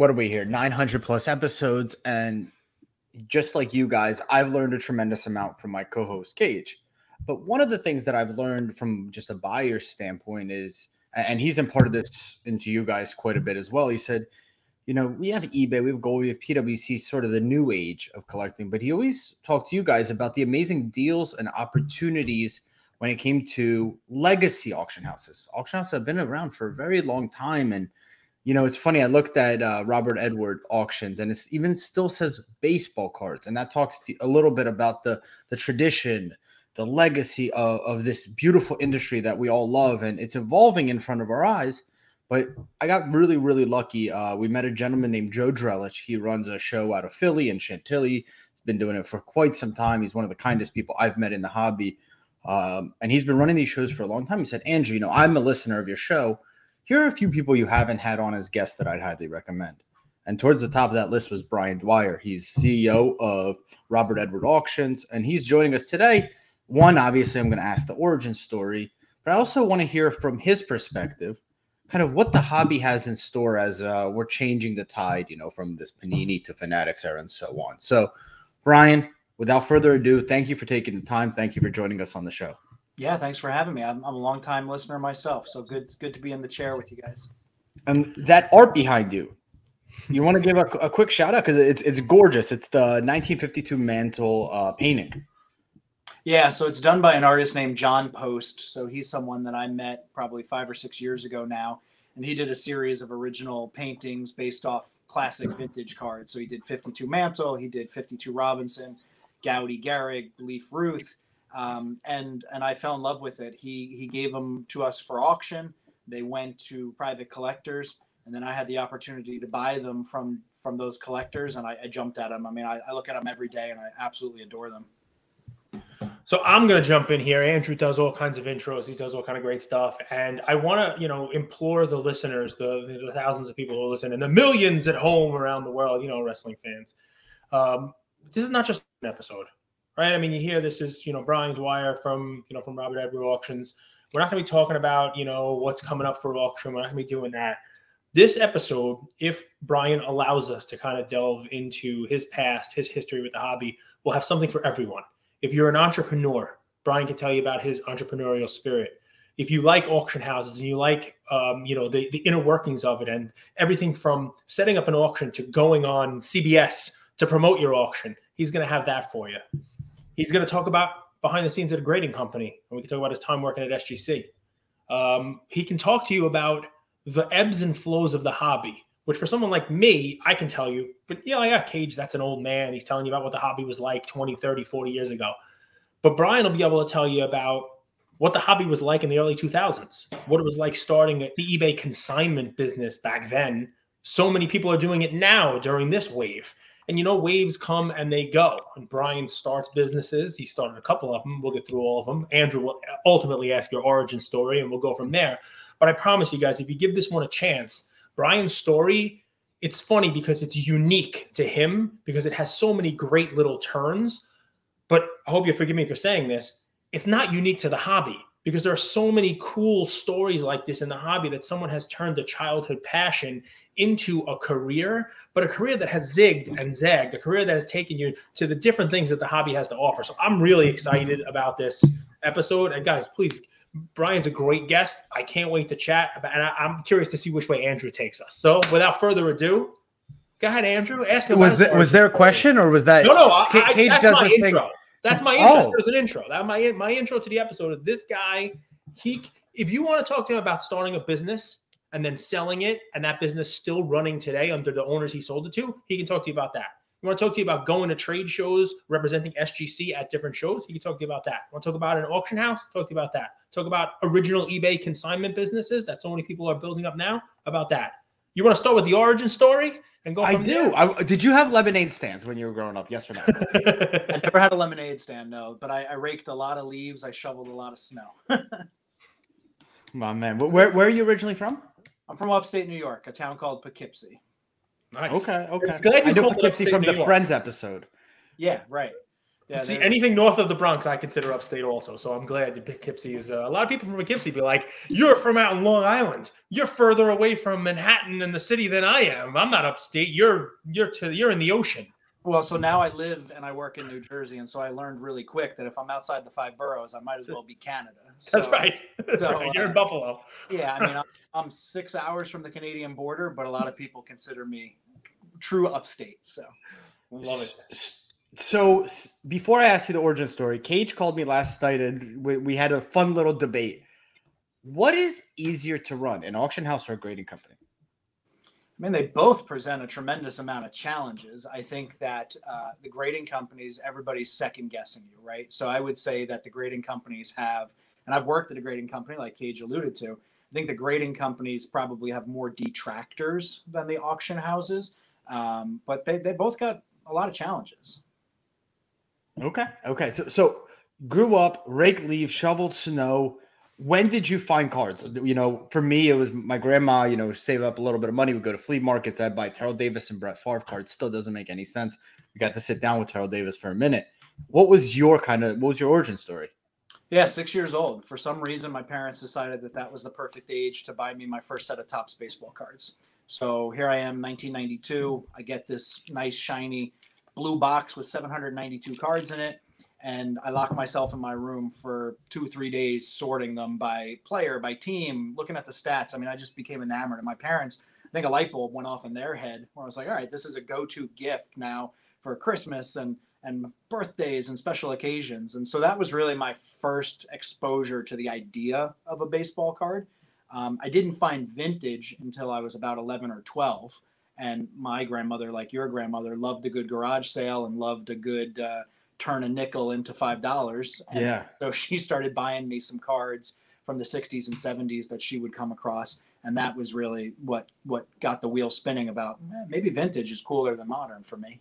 what are we here? 900 plus episodes. And just like you guys, I've learned a tremendous amount from my co host, Cage. But one of the things that I've learned from just a buyer standpoint is, and he's imparted this into you guys quite a bit as well. He said, you know, we have eBay, we have gold, we have PWC, sort of the new age of collecting. But he always talked to you guys about the amazing deals and opportunities when it came to legacy auction houses. Auction houses have been around for a very long time. And, you know, it's funny, I looked at uh, Robert Edward auctions and it even still says baseball cards. And that talks to a little bit about the, the tradition, the legacy of, of this beautiful industry that we all love. And it's evolving in front of our eyes. But I got really, really lucky. Uh, we met a gentleman named Joe Drelich. He runs a show out of Philly and Chantilly. He's been doing it for quite some time. He's one of the kindest people I've met in the hobby. Um, and he's been running these shows for a long time. He said, Andrew, you know, I'm a listener of your show. Here are a few people you haven't had on as guests that I'd highly recommend. And towards the top of that list was Brian Dwyer. He's CEO of Robert Edward Auctions, and he's joining us today. One, obviously, I'm going to ask the origin story, but I also want to hear from his perspective kind of what the hobby has in store as uh, we're changing the tide, you know, from this Panini to Fanatics era and so on. So, Brian, without further ado, thank you for taking the time. Thank you for joining us on the show. Yeah, thanks for having me. I'm, I'm a long time listener myself, so good good to be in the chair with you guys. And that art behind you, you want to give a, a quick shout out because it's it's gorgeous. It's the 1952 mantle uh, painting. Yeah, so it's done by an artist named John Post. So he's someone that I met probably five or six years ago now. And he did a series of original paintings based off classic vintage cards. So he did 52 Mantle, he did 52 Robinson, Goudey Gehrig, Leaf Ruth. Um, and and I fell in love with it. He he gave them to us for auction. They went to private collectors, and then I had the opportunity to buy them from from those collectors, and I, I jumped at them. I mean, I, I look at them every day, and I absolutely adore them. So I'm going to jump in here. Andrew does all kinds of intros. He does all kind of great stuff, and I want to, you know, implore the listeners, the, the thousands of people who listen, and the millions at home around the world, you know, wrestling fans. Um, this is not just an episode, right? I mean, you hear this is, you know, Brian Dwyer from, you know, from Robert Edward Auctions. We're not going to be talking about, you know, what's coming up for auction. We're not going to be doing that. This episode, if Brian allows us to kind of delve into his past, his history with the hobby, will have something for everyone if you're an entrepreneur, Brian can tell you about his entrepreneurial spirit. If you like auction houses and you like, um, you know, the, the inner workings of it and everything from setting up an auction to going on CBS to promote your auction, he's going to have that for you. He's going to talk about behind the scenes at a grading company, and we can talk about his time working at SGC. Um, he can talk to you about the ebbs and flows of the hobby, which for someone like me, I can tell you, but yeah, I got Cage, that's an old man. He's telling you about what the hobby was like 20, 30, 40 years ago. But Brian will be able to tell you about what the hobby was like in the early 2000s, what it was like starting the eBay consignment business back then. So many people are doing it now during this wave. And you know, waves come and they go. And Brian starts businesses. He started a couple of them. We'll get through all of them. Andrew will ultimately ask your origin story and we'll go from there. But I promise you guys, if you give this one a chance, Brian's story, it's funny because it's unique to him because it has so many great little turns. But I hope you forgive me for saying this. It's not unique to the hobby because there are so many cool stories like this in the hobby that someone has turned a childhood passion into a career, but a career that has zigged and zagged, a career that has taken you to the different things that the hobby has to offer. So I'm really mm-hmm. excited about this episode. And guys, please Brian's a great guest. I can't wait to chat about, and I, am curious to see which way Andrew takes us. So, without further ado, go ahead, Andrew. Ask him. Was that was there a question or was that no? No, I, Cage I, does this intro. thing. That's my oh. intro. Oh. an intro. That my my intro to the episode is this guy. He, if you want to talk to him about starting a business and then selling it, and that business still running today under the owners he sold it to, he can talk to you about that. You want to talk to you about going to trade shows, representing SGC at different shows? He can talk to you about that. Want to talk about an auction house? Talk to you about that. Talk about original eBay consignment businesses that so many people are building up now? About that. You want to start with the origin story and go? I do. I, did you have lemonade stands when you were growing up? Yes or no? I never had a lemonade stand, no. But I, I raked a lot of leaves. I shoveled a lot of snow. My man, where where are you originally from? I'm from upstate New York, a town called Poughkeepsie. Nice. Okay. Okay. Glad you I know Poughkeepsie from the Friends episode. Yeah. Right. Yeah, See, anything north of the Bronx, I consider upstate also. So I'm glad Poughkeepsie is. Uh, a lot of people from Poughkeepsie be like, "You're from out in Long Island. You're further away from Manhattan and the city than I am. I'm not upstate. You're you're to you're in the ocean." Well, so now I live and I work in New Jersey, and so I learned really quick that if I'm outside the five boroughs, I might as well be Canada. So, That's right. That's so, right. You're in uh, Buffalo. Yeah, I mean, I'm, I'm six hours from the Canadian border, but a lot of people consider me true upstate. So love it. So before I ask you the origin story, Cage called me last night and we, we had a fun little debate. What is easier to run, an auction house or a grading company? I mean, they both present a tremendous amount of challenges. I think that uh, the grading companies, everybody's second guessing you, right? So I would say that the grading companies have, and I've worked at a grading company like Cage alluded to. I think the grading companies probably have more detractors than the auction houses, um, but they, they both got a lot of challenges. Okay. Okay. So so grew up, rake leaves, shoveled snow. When did you find cards? You know, for me, it was my grandma, you know, save up a little bit of money. We go to flea markets. I'd buy Terrell Davis and Brett Favre cards. Still doesn't make any sense. We got to sit down with Terrell Davis for a minute. What was your kind of, what was your origin story? Yeah, six years old. For some reason, my parents decided that that was the perfect age to buy me my first set of Topps baseball cards. So here I am, 1992. I get this nice, shiny blue box with 792 cards in it. And I locked myself in my room for two, three days, sorting them by player, by team, looking at the stats. I mean, I just became enamored. And my parents, I think a light bulb went off in their head where I was like, all right, this is a go to gift now for Christmas and, and birthdays and special occasions. And so that was really my first exposure to the idea of a baseball card. Um, I didn't find vintage until I was about 11 or 12 and my grandmother, like your grandmother, loved a good garage sale and loved a good uh, turn a nickel into five dollars. Yeah. So she started buying me some cards from the 60s and 70s that she would come across, and that was really what what got the wheel spinning about eh, maybe vintage is cooler than modern for me.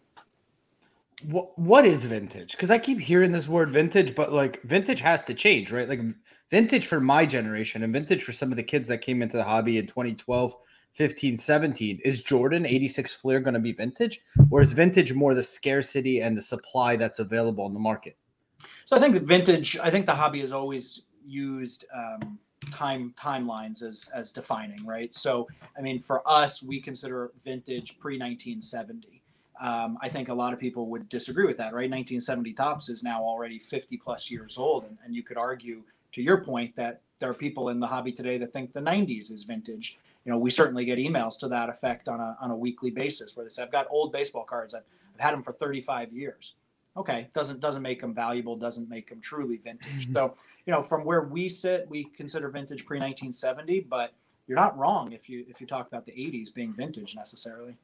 What what is vintage? Because I keep hearing this word vintage, but like vintage has to change, right? Like vintage for my generation and vintage for some of the kids that came into the hobby in 2012 15, 17. Is Jordan 86 Fleer going to be vintage, or is vintage more the scarcity and the supply that's available in the market? So I think vintage. I think the hobby has always used um, time timelines as as defining, right? So I mean, for us, we consider vintage pre 1970. Um, I think a lot of people would disagree with that, right? 1970 Topps is now already 50 plus years old, and, and you could argue, to your point, that there are people in the hobby today that think the 90s is vintage you know, we certainly get emails to that effect on a, on a weekly basis where they say, I've got old baseball cards. I've, I've had them for 35 years. Okay. Doesn't, doesn't make them valuable. Doesn't make them truly vintage. Mm-hmm. so, you know, from where we sit, we consider vintage pre 1970, but you're not wrong if you, if you talk about the 80s being vintage necessarily.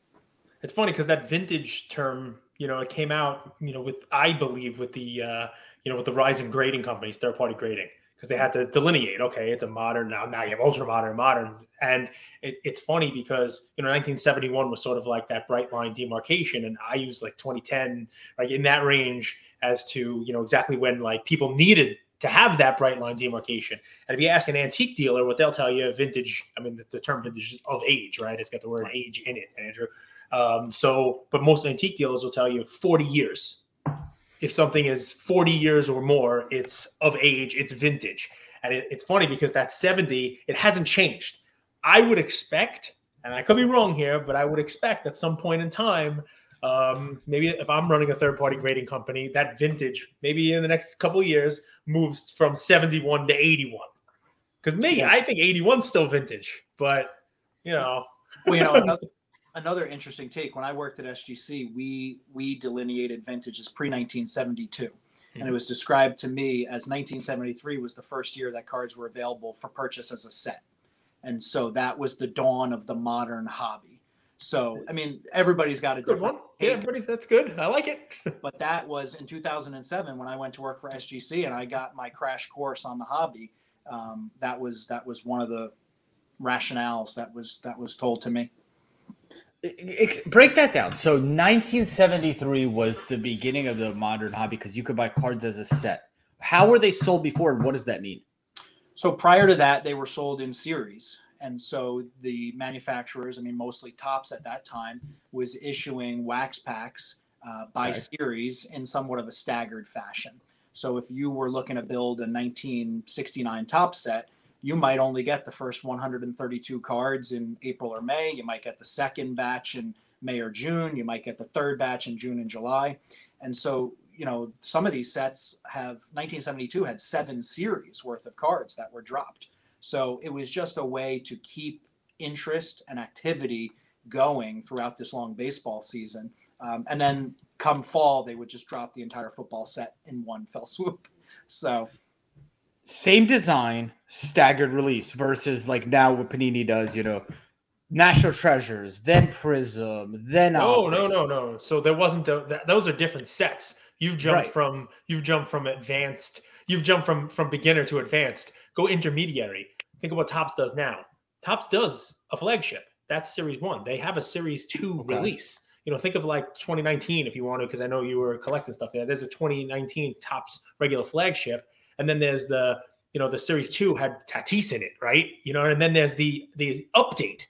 It's funny because that vintage term, you know, it came out, you know, with, I believe with the, uh, you know, with the rise in grading companies, third party grading because they had to delineate. Okay, it's a modern now. Now you have ultra modern, modern, and it, it's funny because you know 1971 was sort of like that bright line demarcation, and I use like 2010, like in that range as to you know exactly when like people needed to have that bright line demarcation. And if you ask an antique dealer, what they'll tell you, vintage. I mean, the, the term vintage is of age, right? It's got the word age in it, Andrew. Um, so, but most antique dealers will tell you 40 years if something is 40 years or more, it's of age, it's vintage. And it, it's funny because that 70, it hasn't changed. I would expect, and I could be wrong here, but I would expect at some point in time, um, maybe if I'm running a third party grading company, that vintage, maybe in the next couple years, moves from 71 to 81. Because me, yeah. I think 81 is still vintage, but you know. well, you know, another interesting take. When I worked at SGC, we we delineated vintages pre 1972, mm-hmm. and it was described to me as 1973 was the first year that cards were available for purchase as a set, and so that was the dawn of the modern hobby. So I mean, everybody's got a good one. Yeah, everybody's that's good. I like it. but that was in 2007 when I went to work for SGC and I got my crash course on the hobby. Um, that was that was one of the rationales that was that was told to me break that down. So 1973 was the beginning of the modern hobby because you could buy cards as a set. How were they sold before, and what does that mean? So prior to that, they were sold in series, and so the manufacturers, I mean, mostly Topps at that time, was issuing wax packs uh, by Okay. series in somewhat of a staggered fashion. So if you were looking to build a 1969 Topps set, you might only get the first 132 cards in April or May. You might get the second batch in May or June. You might get the third batch in June and July. And so, you know, some of these sets have 1972 had seven series worth of cards that were dropped. So it was just a way to keep interest and activity going throughout this long baseball season. Um, and then come fall, they would just drop the entire football set in one fell swoop. So Same design, staggered release versus like now what Panini does, you know, National Treasures, then Prizm, then No, Optic. no, no, no. So there wasn't a, that, those are different sets. You've jumped Right. from you've jumped from advanced. You've jumped from from beginner to advanced. Go intermediary. Think of what Topps does now. Topps does a flagship. That's Series One. They have a Series Two Okay. release. You know, think of like 2019 if you want to, because I know you were collecting stuff there. There's a 2019 Topps regular flagship, and then there's the you know the Series Two had Tatis in it, right? You know, and then there's the the update.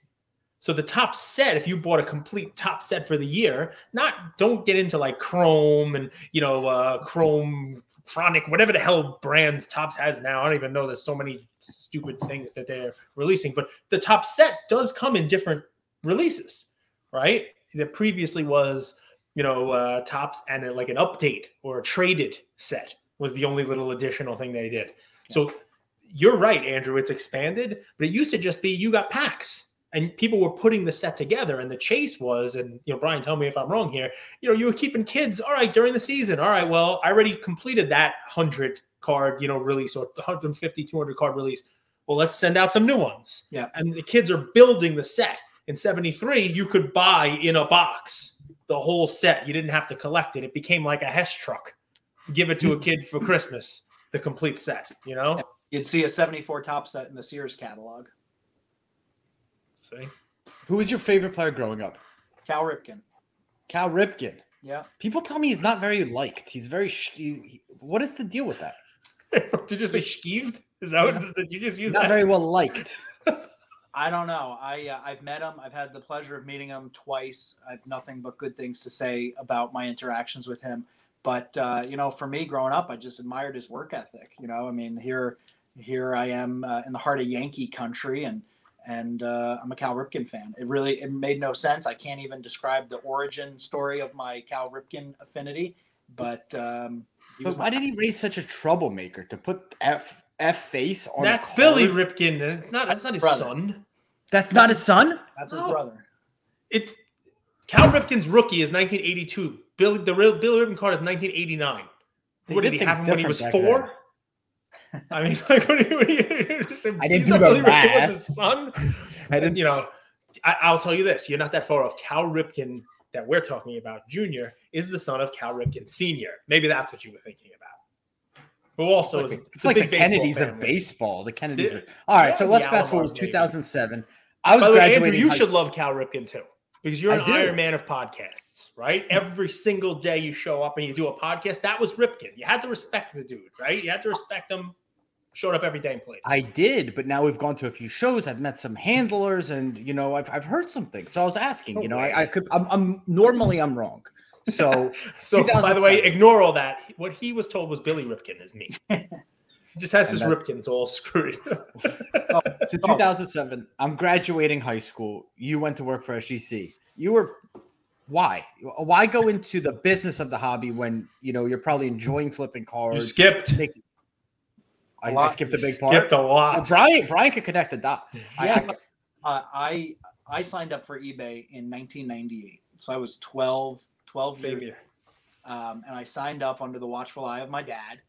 So the Topps set, if you bought a complete Topps set for the year, not don't get into like Chrome and you know uh, Chrome Chronic, whatever the hell brands Topps has now. I don't even know. There's so many stupid things that they're releasing, but the Topps set does come in different releases, right? That previously was you know uh, Topps and a, like an update or a traded set was the only little additional thing they did. So you're right, Andrew. It's expanded, but it used to just be you got packs and people were putting the set together. And the chase was, and you know, Brian, tell me if I'm wrong here. You know, you were keeping kids. All right, during the season. All right, well, I already completed that hundred card, you know, release or 150, 200 card release. Well, let's send out some new ones. Yeah. And the kids are building the set. In 73, you could buy in a box the whole set. You didn't have to collect it. It became like a Hess truck. Give it to a kid for Christmas, the complete set, you know? you'd see a 74 Topps set in the Sears catalog. See? Who was your favorite player growing up? Cal Ripken. Cal Ripken. Yeah. People tell me he's not very liked. He's very. Sh- he, he- what is the deal with that? Did you just say skeeved? Is that what did you just use Not that? very well liked. I don't know. I uh, I've met him. I've had the pleasure of meeting him twice. I have nothing but good things to say about my interactions with him. But uh, you know, for me, growing up, I just admired his work ethic. You know, I mean, here here I am uh, in the heart of Yankee country, and and uh, I'm a Cal Ripken fan. It really it made no sense. I can't even describe the origin story of my Cal Ripken affinity. But um, he was But my why did he raise such a troublemaker to put F F face on? That's Billy card? Ripken. It's not. That's not his Brother. son. That's not his son. That's his Oh. brother. It. Cal Ripken's rookie is 1982. Billy the real Billy Ripken card is 1989. They what did did he have him when he was different back four? I mean, like what he, when he, I didn't you do the Ripken was his son. I didn't. you know, I, I'll tell you this: you're not that far off. Cal Ripken that we're talking about, Junior, is the son of Cal Ripken Senior. Maybe that's what you were thinking about. Who also It's is like, the, it's like the Kennedys of baseball. The Kennedys. Were, all right, Yeah, so let's fast forward. Maybe. 2007. I was By the way, graduating. Andrew, you should school. love Cal Ripken too, because you're an. Iron Man of podcasts, right? Every single day you show up and you do a podcast. That was Ripken. You had to respect the dude, right? You had to respect him. Showed up every day and played. I did, but now we've gone to a few shows. I've met some handlers, and you know, I've, I've heard some things. So I was asking. No you know. I, I could. I'm, I'm normally I'm wrong. So So, by the way, ignore all that. What he was told was Billy Ripken is me. He just has And his that- Ripkens all screwed. Oh, so 2007, I'm graduating high school. You went to work for SGC. You were why? Why go into the business of the hobby when you know you're probably enjoying flipping you cars? skipped. Make, I, A I lot. skipped a You big part. Skipped a Well, lot. Brian, Brian could connect the dots. I- Yeah. I, Uh, I I signed up for eBay in 1998, so I was 12, 12 Same years, here. um, and I signed up under the watchful eye of my dad.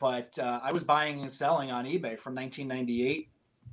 But uh, I was buying and selling on eBay from 1998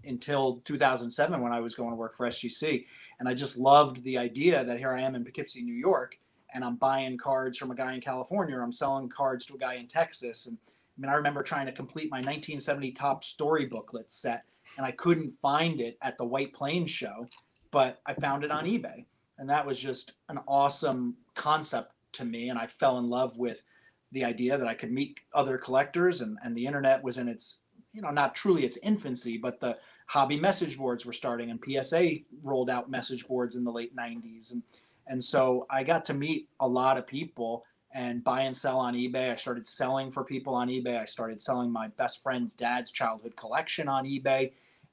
until 2007 when I was going to work for SGC, and I just loved the idea that here I am in Poughkeepsie, New York, and I'm buying cards from a guy in California, or I'm selling cards to a guy in Texas, and I mean I remember trying to complete my 1970 Topps story booklet set and I couldn't find it at the White Plains show, but I found it on eBay. And that was just an awesome concept to me. And I fell in love with the idea that I could meet other collectors and, and the internet was in its, you know, not truly its infancy, but the hobby message boards were starting and PSA rolled out message boards in the late 90s. And And so I got to meet a lot of people and buy and sell on eBay. I started selling for people on eBay. I started selling my best friend's dad's childhood collection on eBay.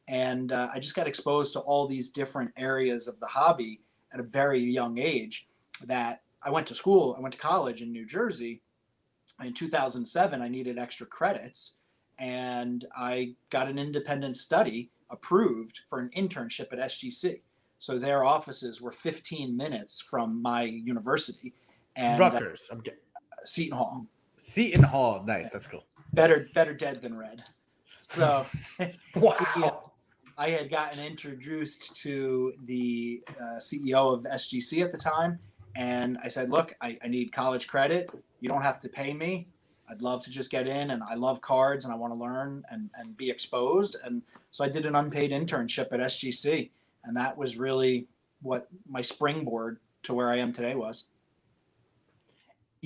And uh, I just got exposed to all these different areas of the hobby at a very young age that I went to school, I went to college in New Jersey. In 2007, I needed extra credits and I got an independent study approved for an internship at SGC. So their offices were 15 minutes from my university. And uh, I'm get- Seton Hall. Seton Hall. Nice. That's cool. Better, better dead than red. So Wow. I had gotten introduced to the uh, CEO of SGC at the time, and I said, "Look, I, I need college credit. You don't have to pay me. I'd love to just get in, and I love cards, and I want to learn and and be exposed." And so I did an unpaid internship at SGC, and that was really what my springboard to where I am today was.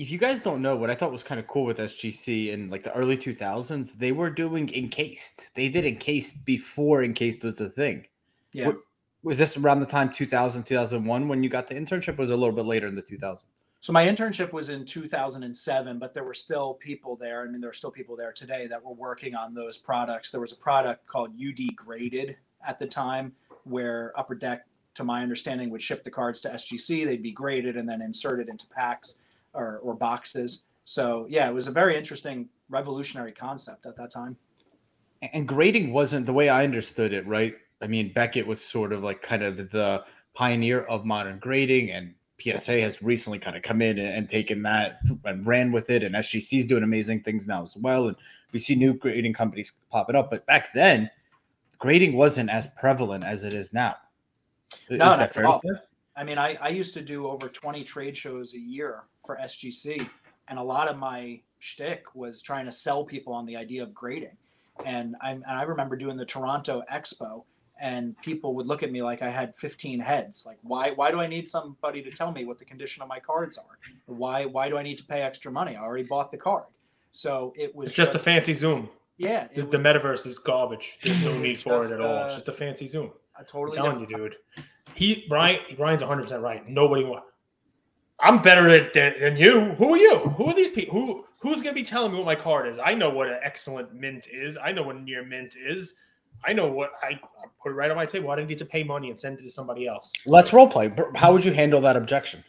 If you guys don't know, what I thought was kind of cool with SGC in like the early 2000s, they were doing encased. They did encased before encased was a thing. Yeah. What- Was this around the time 2000, 2001 when you got the internship? Or was it a little bit later in the 2000s? So my internship was in 2007, but there were still people there. I mean, there are still people there today that were working on those products. There was a product called UD Graded at the time, where Upper Deck, to my understanding, would ship the cards to SGC. They'd be graded and then inserted into packs or, or boxes. So yeah, it was a very interesting, revolutionary concept at that time. And grading wasn't the way I understood it, right? I mean, Beckett was sort of like kind of the pioneer of modern grading, and PSA has recently kind of come in and, and taken that and ran with it. And SGC is doing amazing things now as well. And we see new grading companies popping up. But back then, grading wasn't as prevalent as it is now. Is No, not that at fair to all. I mean, I, I used to do over 20 trade shows a year for SGC, and a lot of my shtick was trying to sell people on the idea of grading. And I, and I remember doing the Toronto Expo, and people would look at me like I had 15 heads. Like, why why do I need somebody to tell me what the condition of my cards are? Why why do I need to pay extra money? I already bought the card. So it was It's just a fancy Zoom. yeah. The, the metaverse is garbage. There's no need for it at all. It's just a fancy Zoom. I'm totally telling you, dude. He Brian Brian's 100 percent right. Nobody wa- I'm better at than, than you. Who are you? Who are these people? Who who's gonna be telling me what my card is? I know what an excellent mint is. I know what a near mint is. I know what I, I put it right on my table. I didn't need to pay money and send it to somebody else. Let's role play. How would you handle that objection?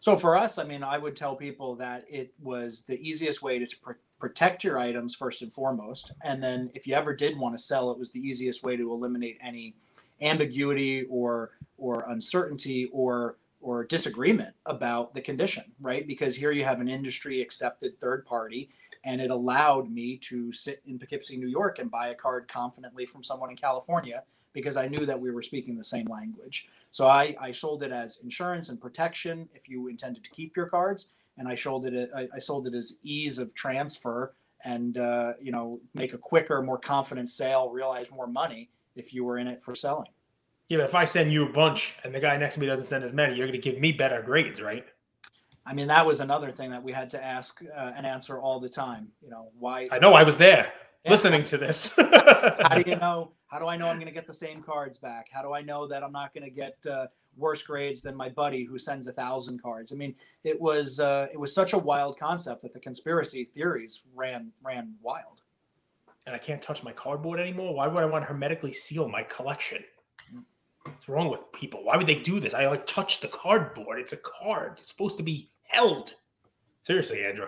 So for us, I mean, I would tell people that it was the easiest way to pr- protect your items first and foremost, and then if you ever did want to sell, it was the easiest way to eliminate any ambiguity or or uncertainty or or disagreement about the condition, right? Because here you have an industry accepted third party, and it allowed me to sit in Poughkeepsie, New York, and buy a card confidently from someone in California because I knew that we were speaking the same language. So I, I sold it as insurance and protection if you intended to keep your cards, and I sold it I, I sold it as ease of transfer and uh, you know make a quicker, more confident sale, realize more money if you were in it for selling. Yeah, but if I send you a bunch and the guy next to me doesn't send as many, you're gonna give me better grades, right? I mean that was another thing that we had to ask uh, and answer all the time. You know why? I know I was there Yeah. listening to this. How do you know? How do I know I'm going to get the same cards back? How do I know that I'm not going to get uh, worse grades than my buddy who sends a thousand cards? I mean, it was uh, it was such a wild concept that the conspiracy theories ran ran wild. and I can't touch my cardboard anymore. Why would I want to hermetically seal my collection? What's wrong with people? Why would they do this? I like touch the cardboard. It's a card. It's supposed to be held. Seriously, Andrew.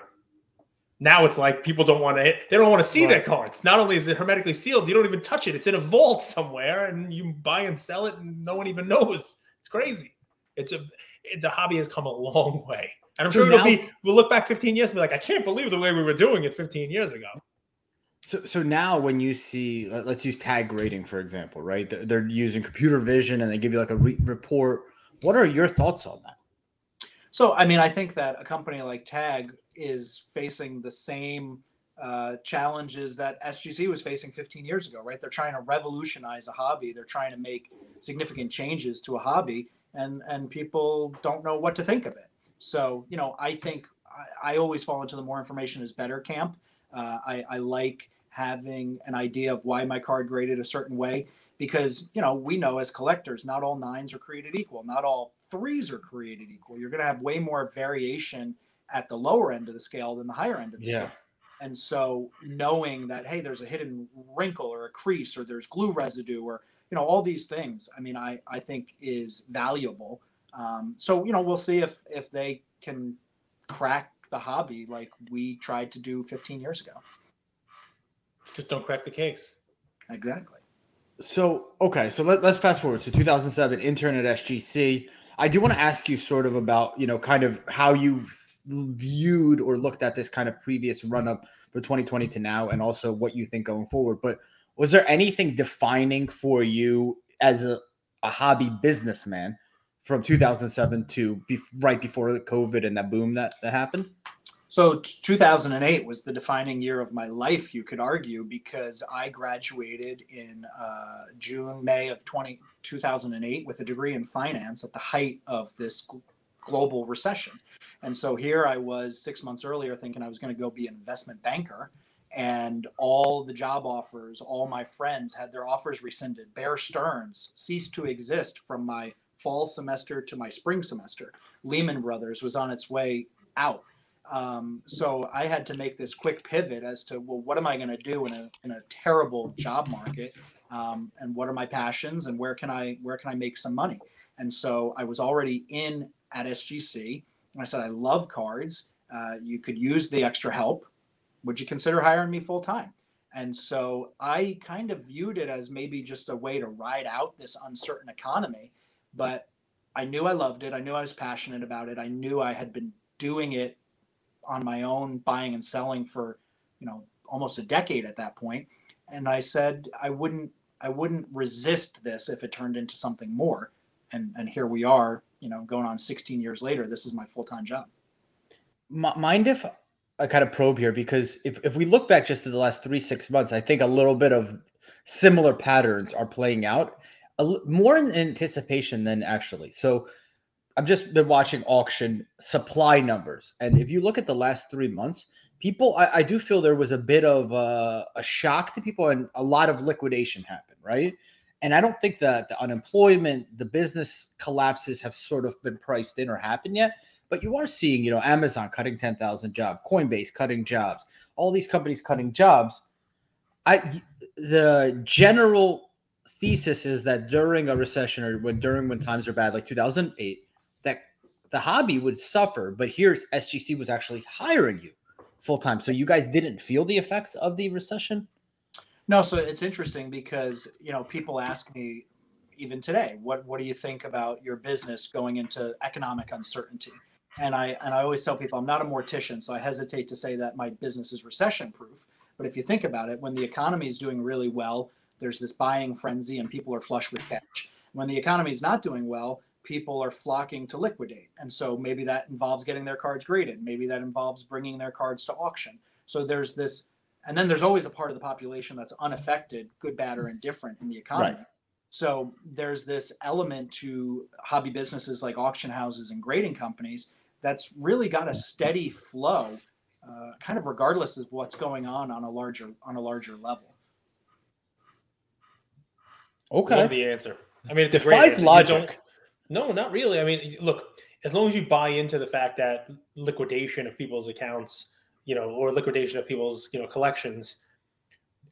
Now it's like people don't want to. They don't want to see their cards. Not only is it hermetically sealed, you don't even touch it. It's in a vault somewhere, and you buy and sell it, and no one even knows. It's crazy. It's a it, the hobby has come a long way, and I'm So sure it'll now- be. We'll look back 15 years and be like, I can't believe the way we were doing it 15 years ago. So, so now when you see, let- let's use tag grading for example, right? They're- They're using computer vision and they give you like a re- report. What are your thoughts on that? So, I mean, I think that a company like Tag is facing the same uh, challenges that SGC was facing 15 years ago, right? They're trying to revolutionize a hobby. They're trying to make significant changes to a hobby, and and people don't know what to think of it. So, you know, I think I, I always fall into the more information is better camp. Uh, I, I like having an idea of why my card graded a certain way because you know we know as collectors not all nines are created equal not all threes are created equal. You're going to have way more variation at the lower end of the scale than the higher end of the Yeah. scale. And so knowing that, hey, there's a hidden wrinkle or a crease or there's glue residue or, you know, all these things, I mean, I, I think is valuable. Um, so, you know, we'll see if, if they can crack the hobby like we tried to do 15 years ago. Just don't crack the case. Exactly. So okay, so let, let's fast forward. So 2007, intern at SGC. I do want to ask you sort of about you know kind of how you viewed or looked at this kind of previous run up for 2020 to now, and also what you think going forward. But was there anything defining for you as a, a hobby businessman from 2007 to be, right before the COVID and that boom that that happened? So t- 2008 was the defining year of my life, you could argue, because I graduated in uh, June, May of 20, 2008 with a degree in finance at the height of this global recession. And so here I was six months earlier thinking I was going to go be an investment banker. And all the job offers, all my friends had their offers rescinded. Bear Stearns ceased to exist from my fall semester to my spring semester. Lehman Brothers was on its way out. Um, so I had to make this quick pivot as to well, what am I going to do in a in a terrible job market, um, and what are my passions, and where can I where can I make some money? And so I was already in at SGC, and I said I love cards. Uh, you could use the extra help. Would you consider hiring me full time? And so I kind of viewed it as maybe just a way to ride out this uncertain economy, but I knew I loved it. I knew I was passionate about it. I knew I had been doing it on my own buying and selling for you know almost a decade at that point. And i said i wouldn't i wouldn't resist this if it turned into something more. And and here we are you know going on 16 years later this is my full-time job. M- mind if I kind of probe here? Because if, if we look back just to the last three six months, I think a little bit of similar patterns are playing out, more in anticipation than actually. So I've just been watching auction supply numbers, and if you look at the last three months, people I, I do feel there was a bit of uh, a shock to people, and a lot of liquidation happened, right? And I don't think that the unemployment, the business collapses have sort of been priced in or happened yet but you are seeing, you know, Amazon cutting 10,000 jobs, Coinbase cutting jobs, all these companies cutting jobs. I the general thesis is that during a recession or when during when times are bad like 2008 that the hobby would suffer, but here's SGC was actually hiring you full time. So you guys didn't feel the effects of the recession? no so it's interesting because you know people ask me even today what what do you think about your business going into economic uncertainty and i and i always tell people i'm not a mortician so i hesitate to say that my business is recession proof but if you think about it when the economy is doing really well there's this buying frenzy and people are flush with cash when the economy is not doing well people are flocking to liquidate and so maybe that involves getting their cards graded maybe that involves bringing their cards to auction so there's this and then there's always a part of the population that's unaffected good bad or indifferent in the economy Right. so there's this element to hobby businesses like auction houses and grading companies that's really got a steady flow, uh, kind of regardless of what's going on on a larger on a larger level. Love the answer. I mean, it a great Defies answer. You logic. No, not really. I mean, look, as long as you buy into the fact that liquidation of people's accounts, you know, or liquidation of people's, you know, collections,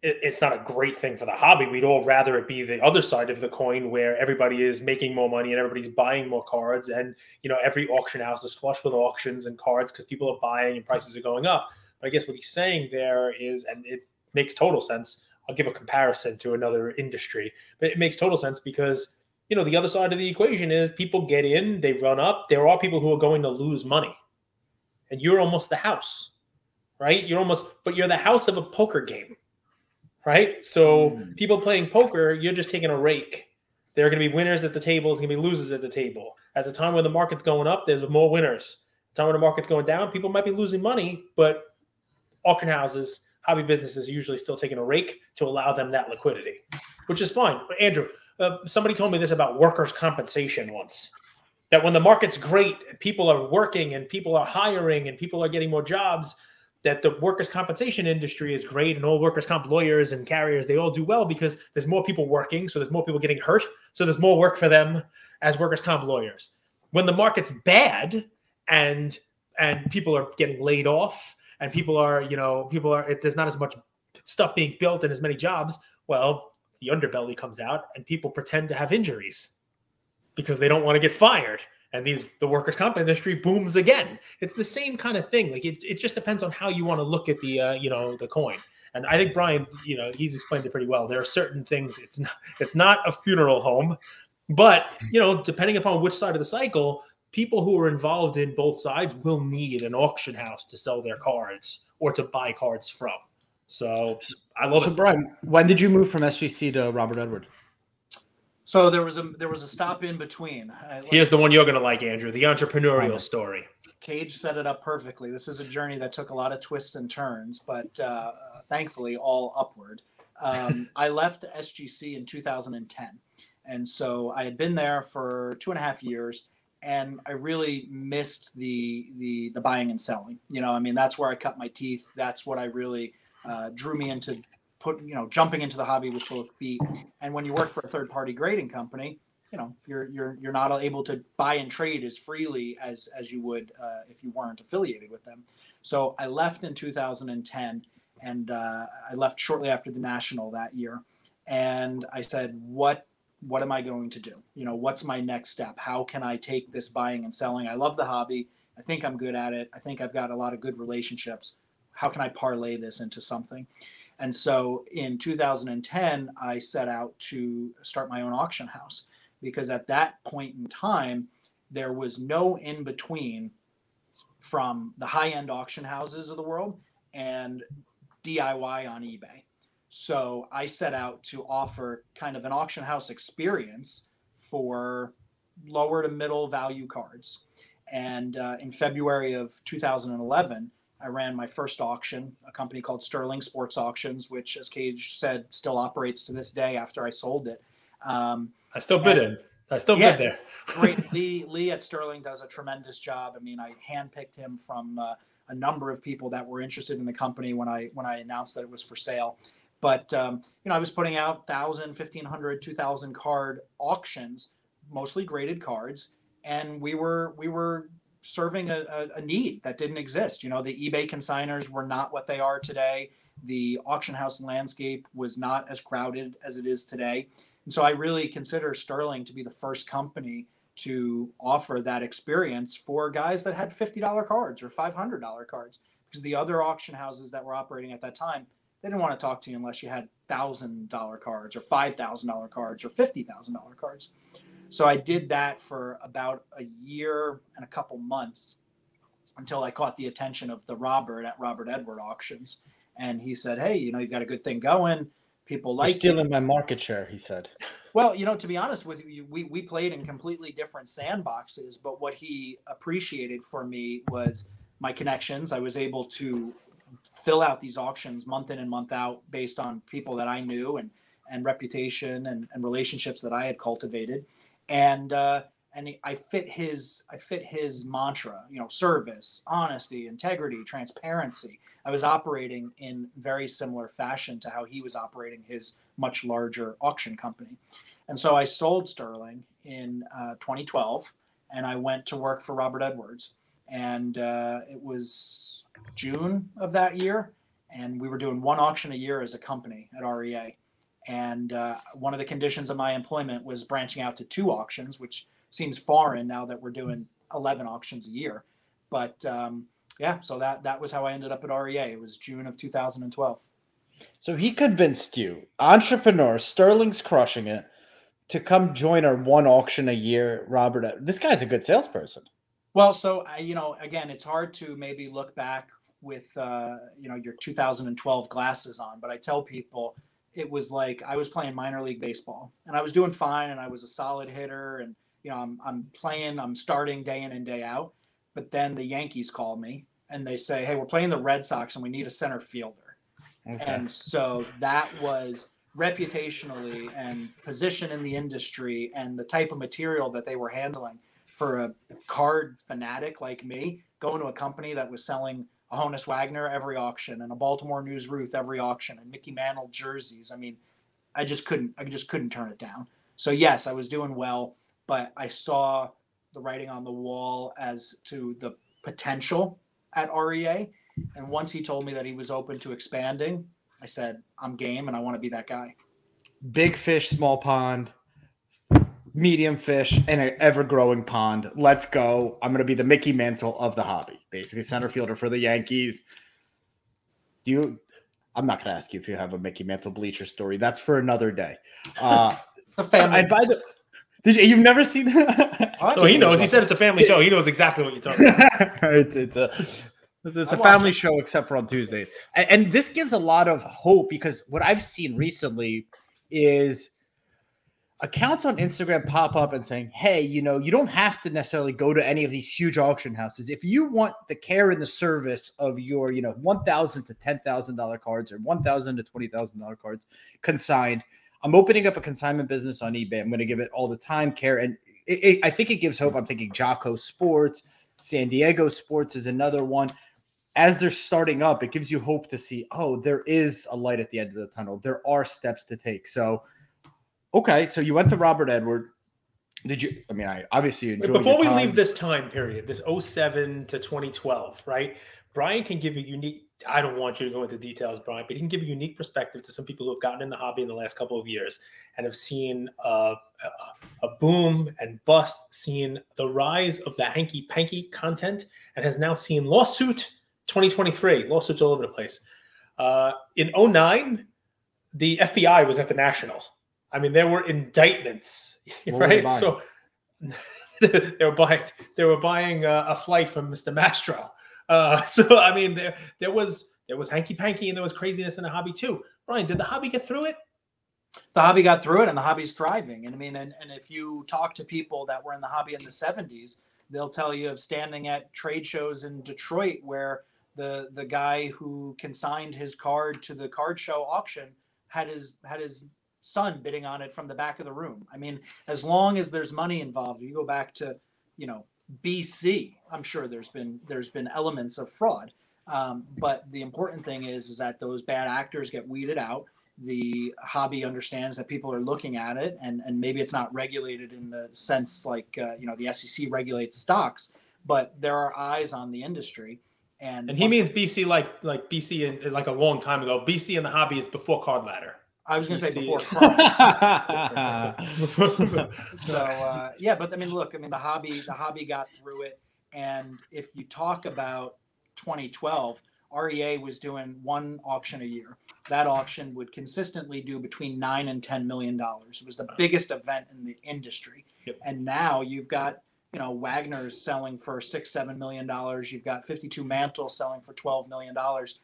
it, it's not a great thing for the hobby. We'd all rather it be the other side of the coin where everybody is making more money and everybody's buying more cards. And, you know, every auction house is flush with auctions and cards because people are buying and prices are going up. But I guess what he's saying there is, and it makes total sense. I'll give a comparison to another industry, but it makes total sense because you know the other side of the equation is people get in, they run up. There are people who are going to lose money, and you're almost the house, right? You're almost, but you're the house of a poker game, right? So Mm. people playing poker, you're just taking a rake. There are going to be winners at the table. There's going to be losers at the table. At the time when the market's going up, there's more winners. The time when the market's going down, people might be losing money, but auction houses, hobby businesses are usually still taking a rake to allow them that liquidity, which is fine. But Andrew, uh, somebody told me this about workers' compensation once. That when the market's great, people are working and people are hiring and people are getting more jobs. That the workers' compensation industry is great and all workers' comp lawyers and carriers they all do well because there's more people working, so there's more people getting hurt, so there's more work for them as workers' comp lawyers. when the market's bad and and people are getting laid off and people are you know people are there's not as much stuff being built and as many jobs well the underbelly comes out and people pretend to have injuries because they don't want to get fired. And these the workers comp industry booms again. It's the same kind of thing like it, it just depends on how you want to look at the uh, you know the coin. And i think brian you know he's explained it pretty well. There are certain things it's not it's not a funeral home but you know depending upon which side of the cycle people who are involved in both sides will need an auction house to sell their cards or to buy cards from so i love so it Brian, when did you move from SGC to Robert Edward? So there was a there was a stop in between. I- here's the one you're going to like andrew the entrepreneurial Right. story Cage set it up perfectly. This is a journey that took a lot of twists and turns, but uh, thankfully all upward. Um, I left SGC in 2010, and so I had been there for two and a half years, and I really missed the the the buying and selling. You know, I mean, that's where I cut my teeth. That's what I really uh, drew me into put you know jumping into the hobby with both feet. And when you work for a third party grading company, you know you're you're you're not able to buy and trade as freely as as you would uh, if you weren't affiliated with them. So I left in 2010, and uh, I left shortly after the national that year. And I said, what what am I going to do? You know, what's my next step? How can I take this buying and selling? I love the hobby. I think I'm good at it. I think I've got a lot of good relationships. How can I parlay this into something? And so in 2010, I set out to start my own auction house because at that point in time, there was no in between from the high end auction houses of the world and DIY on eBay. So I set out to offer kind of an auction house experience for lower to middle value cards. And uh, in February of 2011, I ran my first auction, a company called Sterling Sports Auctions, which, as Cage said, still operates to this day after I sold it. Um, i still bid in i still Yeah. bid there great. Lee Lee at Sterling does a tremendous job. I mean, I handpicked him from uh, a number of people that were interested in the company when I when I announced that it was for sale. But um, you know, I was putting out 1,000, 1,500, 2,000 card auctions, mostly graded cards, and we were we were serving a, a, a need that didn't exist. You know, the eBay consigners were not what they are today. The auction house landscape was not as crowded as it is today. And so I really consider Sterling to be the first company to offer that experience for guys that had $50 cards or $500 cards because the other auction houses that were operating at that time they didn't want to talk to you unless you had $1000 cards or $5000 cards or $50000 cards so i did that for about a year and a couple months until i caught the attention of the robert at robert edward auctions and he said hey you know you've got a good thing going people You're like you." stealing my market share, he said. Well, you know, to be honest with you, we, we played in completely different sandboxes, but what he appreciated for me was my connections. I was able to fill out these auctions month in and month out based on people that I knew and, and reputation and, and relationships that I had cultivated. And, uh, and I fit his, I fit his mantra, you know, service, honesty, integrity, transparency. I was operating in very similar fashion to how he was operating his much larger auction company. And so I sold Sterling in uh, 2012 and I went to work for Robert Edwards. And uh, it was June of that year. And we were doing one auction a year as a company at REA. And uh, one of the conditions of my employment was branching out to two auctions, which seems foreign now that we're doing 11 auctions a year. But um, yeah, so that, that was how I ended up at REA. It was June of 2012. So he convinced you, entrepreneur, Sterling's crushing it, to come join our one auction a year. Robert, this guy's a good salesperson. Well, so I, you know, again, it's hard to maybe look back with uh, you know your 2012 glasses on, but I tell people it was like I was playing minor league baseball and I was doing fine and I was a solid hitter and you know I'm I'm playing, I'm starting day in and day out, but then the Yankees called me and they say, "Hey, we're playing the Red Sox and we need a center fielder." Okay. And so that was reputationally and position in the industry and the type of material that they were handling for a card fanatic like me, going to a company that was selling a Honus Wagner every auction and a Baltimore News Ruth every auction and Mickey Mantle jerseys. I mean, I just couldn't I just couldn't turn it down. So yes, I was doing well, but I saw the writing on the wall as to the potential at REA. And once he told me that he was open to expanding, I said, I'm game and I want to be that guy. Big fish, small pond, medium fish, and an ever growing pond. Let's go. I'm going to be the Mickey Mantle of the hobby, basically center fielder for the Yankees. Do you? I'm not going to ask you if you have a Mickey Mantle bleacher story. That's for another day. Uh, The family. and by the, did you, you've never seen that? Oh, I Oh, he knows. He said it's a family show. He knows exactly what you're talking about. it's, it's a it's a I watch family it. show except for on Tuesdays. And, and this gives a lot of hope because what I've seen recently is accounts on Instagram pop up and saying, "Hey, you know, you don't have to necessarily go to any of these huge auction houses. If you want the care and the service of your, you know, one thousand to ten thousand dollar cards or one thousand to twenty thousand dollar cards consigned, I'm opening up a consignment business on eBay. I'm going to give it all the time, care, and it, it, I think it gives hope. I'm thinking Jocko Sports, San Diego Sports is another one. As they're starting up, it gives you hope to see, oh, there is a light at the end of the tunnel. There are steps to take. So, okay, so you went to Robert Edward. Did you? I mean, I obviously Wait, enjoyed. Before your we leave this time period, this 07 to 2012, right? Brian can give a unique, I don't want you to go into details, Brian, but he can give a unique perspective to some people who have gotten in the hobby in the last couple of years and have seen uh, a, a boom and bust, seen the rise of the hanky panky content, and has now seen lawsuit 2023, lawsuits all over the place. Uh, in 09, the FBI was at the National. I mean, there were indictments, What right? buying? So they were buying they were buying uh, a flight from Mr. Mastro. Uh, so I mean, there there was there was hanky panky and there was craziness in the hobby too. Brian, did the hobby get through it? the hobby got through it and the hobby's thriving. And I mean, and, and if you talk to people that were in the hobby in the 70s, they'll tell you of standing at trade shows in Detroit where the the guy who consigned his card to the card show auction had his had his son bidding on it from the back of the room. I mean, as long as there's money involved, you go back to, you know, BC, I'm sure there's been there's been elements of fraud. Um, but the important thing is is that those bad actors get weeded out the hobby understands that people are looking at it and, and maybe it's not regulated in the sense like uh, you know the SEC regulates stocks but there are eyes on the industry and And he means BC like like BC in, like a long time ago. BC in the hobby is before Card Ladder. I was going to say before so uh, yeah but I mean look I mean the hobby the hobby got through it and if you talk about 2012 REA was doing one auction a year. That auction would consistently do between nine and ten million dollars. It was the biggest event in the industry. Yep. And now you've got, you know, Wagner's selling for six, seven million dollars. You've got 52 Mantle selling for 12 million dollars.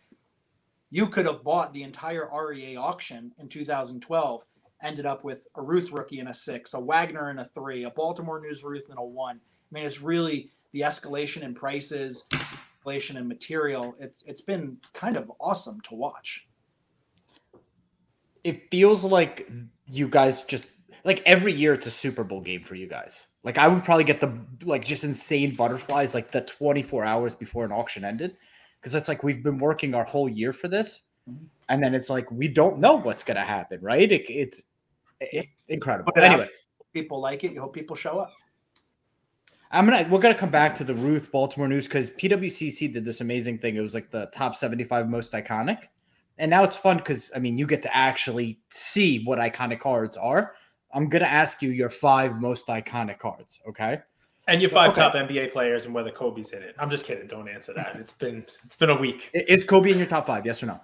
You could have bought the entire REA auction in 2012, ended up with a Ruth rookie and a six, a Wagner and a three, a Baltimore News Ruth and a one. I mean, it's really the escalation in prices, escalation in material. It's it's been kind of awesome to watch. it feels like you guys just like every year it's a Super Bowl game for you guys. Like I would probably get the like just insane butterflies like the 24 hours before an auction ended because it's like we've been working our whole year for this Mhm. and then it's like we don't know what's going to happen, right? It, it's it- incredible. Out. Anyway, People like it. You hope people show up. I'm gonna we're gonna come back to the Ruth Baltimore news because PWCC did this amazing thing. It was like the top 75 most iconic, and now it's fun because I mean you get to actually see what iconic cards are. I'm gonna ask you your five most iconic cards. Okay, And your five Okay. top NBA players and whether Kobe's in it. I'm just kidding. Don't answer that. It's been it's been a week. Is Kobe in your top five? Yes or no?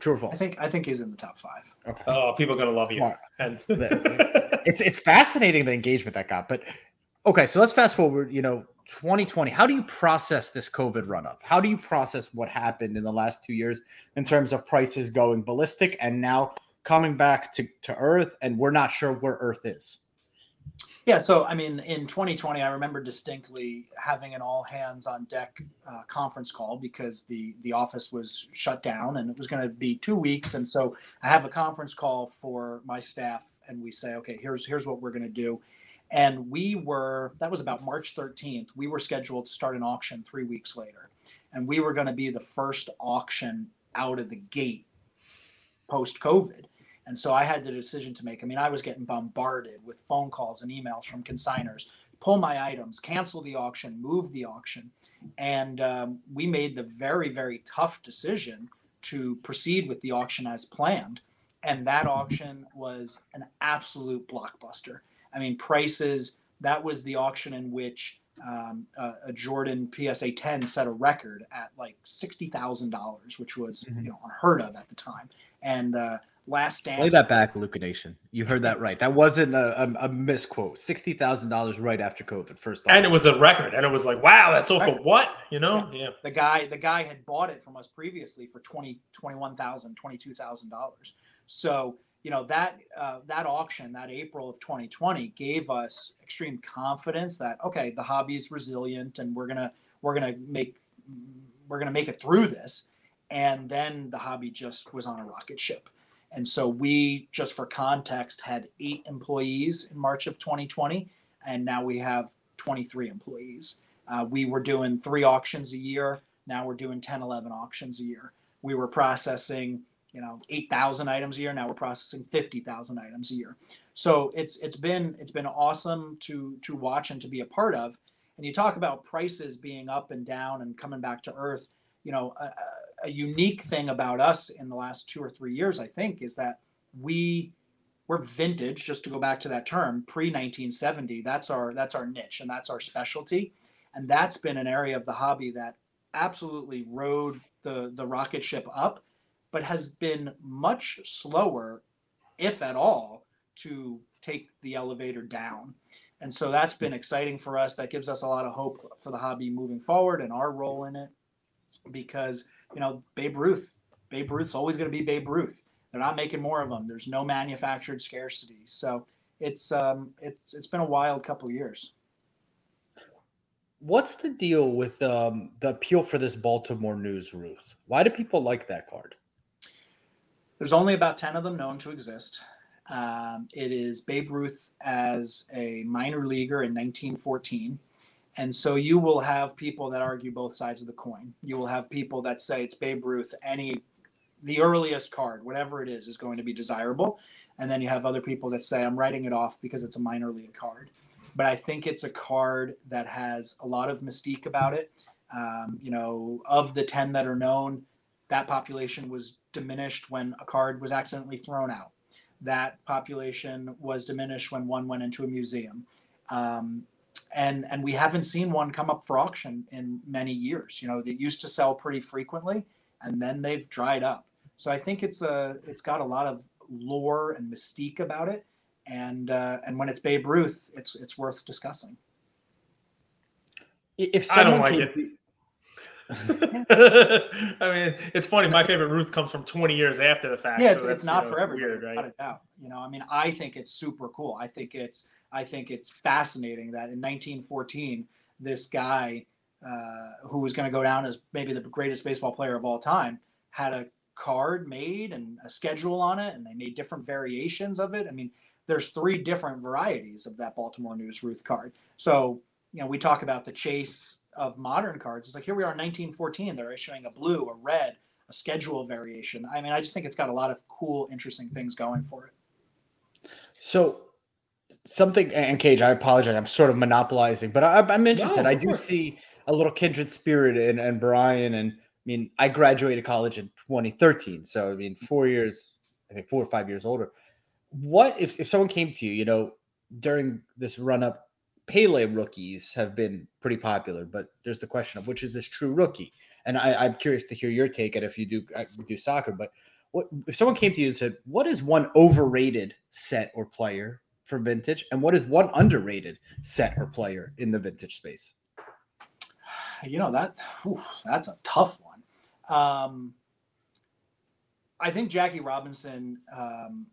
True or false? I think I think he's in the top five. Okay, Oh, people are gonna love you. And it's it's fascinating the engagement that got. But okay, so let's fast forward. You know, 2020. How do you process this COVID run up? How do you process what happened in the last two years in terms of prices going ballistic and now coming back to to Earth, and we're not sure where Earth is. Yeah, so I mean, in 2020, I remember distinctly having an all hands on deck uh, conference call because the the office was shut down and it was going to be two weeks, and so I have a conference call for my staff, and we say, okay, here's here's what we're going to do, and we were that was about March 13th. We were scheduled to start an auction three weeks later, and we were going to be the first auction out of the gate post COVID. And so I had the decision to make. I mean, I was getting bombarded with phone calls and emails from consigners pull my items, cancel the auction, move the auction. And um, we made the very, very tough decision to proceed with the auction as planned. And that auction was an absolute blockbuster. I mean, prices, that was the auction in which um, a, a, Jordan PSA 10 set a record at like $60,000, which was, mm-hmm. you know, unheard of at the time. And uh, Last Dance. Play that back, Luca Nation. You heard that right. That wasn't a, a, a misquote. Sixty thousand dollars right after COVID. First, and it was a record, and it was like, wow, that's all for what? You know? Yeah. yeah. The guy, the guy had bought it from us previously for twenty, twenty-one thousand, twenty-two thousand dollars. So you know that uh, that auction, that April of 2020, gave us extreme confidence that okay, the hobby is resilient, and we're gonna we're gonna make we're gonna make it through this. And then the hobby just was on a rocket ship and so we, just for context, had eight employees in March of 2020, and now we have 23 employees. Uh, we were doing three auctions a year. Now we're doing 10, 11 auctions a year. We were processing, you know, 8,000 items a year. Now we're processing 50,000 items a year. So it's it's been it's been awesome to to watch and to be a part of. And you talk about prices being up and down and coming back to earth. You know, uh, a unique thing about us in the last two or three years, I think, is that we we're vintage. Just to go back to that term, pre 1970. That's our that's our niche and that's our specialty, and that's been an area of the hobby that absolutely rode the the rocket ship up, but has been much slower, if at all, to take the elevator down. And so that's been exciting for us. That gives us a lot of hope for the hobby moving forward and our role in it because you know, Babe Ruth. Babe Ruth's always going to be Babe Ruth. They're not making more of them. There's no manufactured scarcity. So it's um, it's it's been a wild couple years. What's the deal with um, the appeal for this Baltimore News Ruth? Why do people like that card? There's only about ten of them known to exist. Um, it is Babe Ruth as a minor leaguer in 1914. And so you will have people that argue both sides of the coin. You will have people that say it's Babe Ruth, any the earliest card, whatever it is, is going to be desirable. And then you have other people that say I'm writing it off because it's a minor league card. But I think it's a card that has a lot of mystique about it. Um, you know, of the 10 that are known, that population was diminished when a card was accidentally thrown out. That population was diminished when one went into a museum. Um, and and we haven't seen one come up for auction in many years. You know, they used to sell pretty frequently, and then they've dried up. So I think it's a it's got a lot of lore and mystique about it, and uh, and when it's Babe Ruth, it's it's worth discussing. If I don't like it. I mean, it's funny. My favorite Ruth comes from 20 years after the fact. Yeah, it's, so it's not you know, for everybody. Weird, right? Doubt. You know, I mean, I think it's super cool. I think it's I think it's fascinating that in 1914, this guy uh, who was going to go down as maybe the greatest baseball player of all time had a card made and a schedule on it, and they made different variations of it. I mean, there's three different varieties of that Baltimore News Ruth card. So, you know, we talk about the chase of modern cards. It's like here we are in 1914, they're issuing a blue, a red, a schedule variation. I mean, I just think it's got a lot of cool, interesting things going for it. So, something and Cage, I apologize. I'm sort of monopolizing, but I, am interested. No, I do course. see a little kindred spirit in and Brian. And I mean, I graduated college in 2013, so I mean, four years, I think four or five years older. What if if someone came to you, you know, during this run up? Pele rookies have been pretty popular, but there's the question of which is this true rookie, and I, am curious to hear your take at if you do uh, do soccer. But what if someone came to you and said, "What is one overrated set or player for vintage, and what is one underrated set or player in the vintage space? You know that whew, that's a tough one. Um, I think Jackie Robinson um,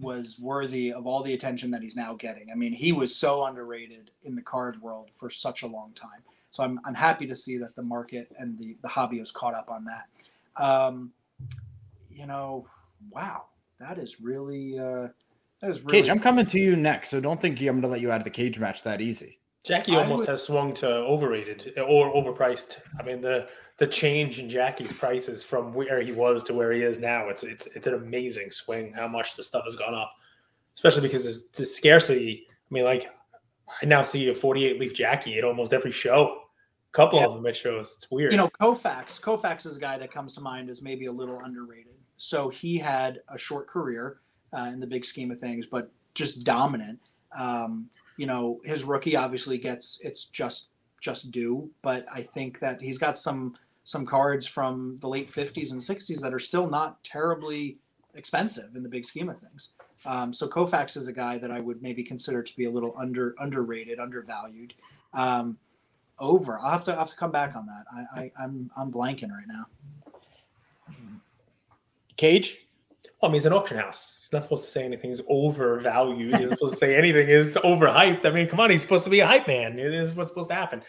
was worthy of all the attention that he's now getting. I mean, he was so underrated in the card world for such a long time. So I'm, I'm happy to see that the market and the, the hobby has caught up on that. Um, you know, wow, that is really uh, really Cage, I'm coming to you next, so don't think I'm going to let you out of the cage match that easy. Jackie almost would... has swung to overrated or overpriced. I mean the the change in Jackie's prices from where he was to where he is now, it's it's it's an amazing swing how much the stuff has gone up, especially because it's the scarcity. I mean, like I now see a 48 leaf Jackie at almost every show. A couple Yeah. of them at shows. It's weird. You know, Koufax. Koufax is a guy that comes to mind as maybe a little underrated. So he had a short career uh, in the big scheme of things, but just dominant. Um, you know, his rookie obviously gets it's just just due, but I think that he's got some some cards from the late 50s and 60s that are still not terribly expensive in the big scheme of things. Um, so Koufax is a guy that I would maybe consider to be a little under underrated, undervalued. Um, over. I'll have to I'll have to come back on that. I, I I'm I'm blanking right now. Cage. I mean, he's an auction house. He's not supposed to say anything. anything's overvalued. He's not supposed to say anything is overhyped. I mean, come on, he's supposed to be a hype man. This is what's supposed to happen.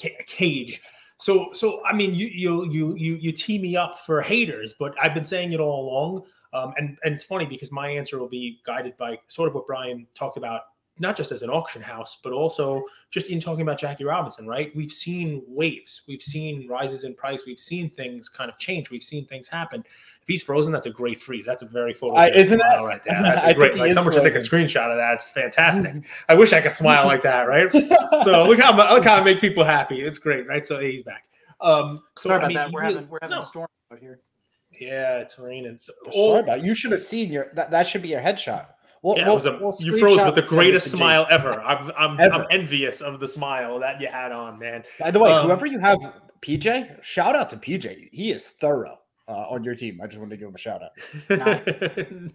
Ca- Cage. So, so I mean, you you you you you tee me up for haters, but I've been saying it all along. Um, and and it's funny because my answer will be guided by sort of what Brian talked about, not just as an auction house, but also just in talking about Jackie Robinson. Right? We've seen waves, we've seen rises in price, we've seen things kind of change, we've seen things happen. If he's frozen, that's a great freeze. That's a very photo. Uh, isn't it? right there. That's I a think great. he Like is someone should take a screenshot of that. It's fantastic. I wish I could smile like that, right? So look how look how I make people happy. It's great, right? So he's back. Um, so Sorry I about mean, that. We're having we're having no. a storm out here. Yeah, it's raining. So, Sorry about you. Should have seen your that, that should be your headshot. We'll, yeah, we'll- it was a, we'll you froze with the and send it greatest smile ever. I'm I'm, Ever. I'm envious of the smile that you had on, man. By the way, Um, whoever you have, PJ, shout out to PJ. He is thorough uh, on your team. I just wanted to give him a shout out.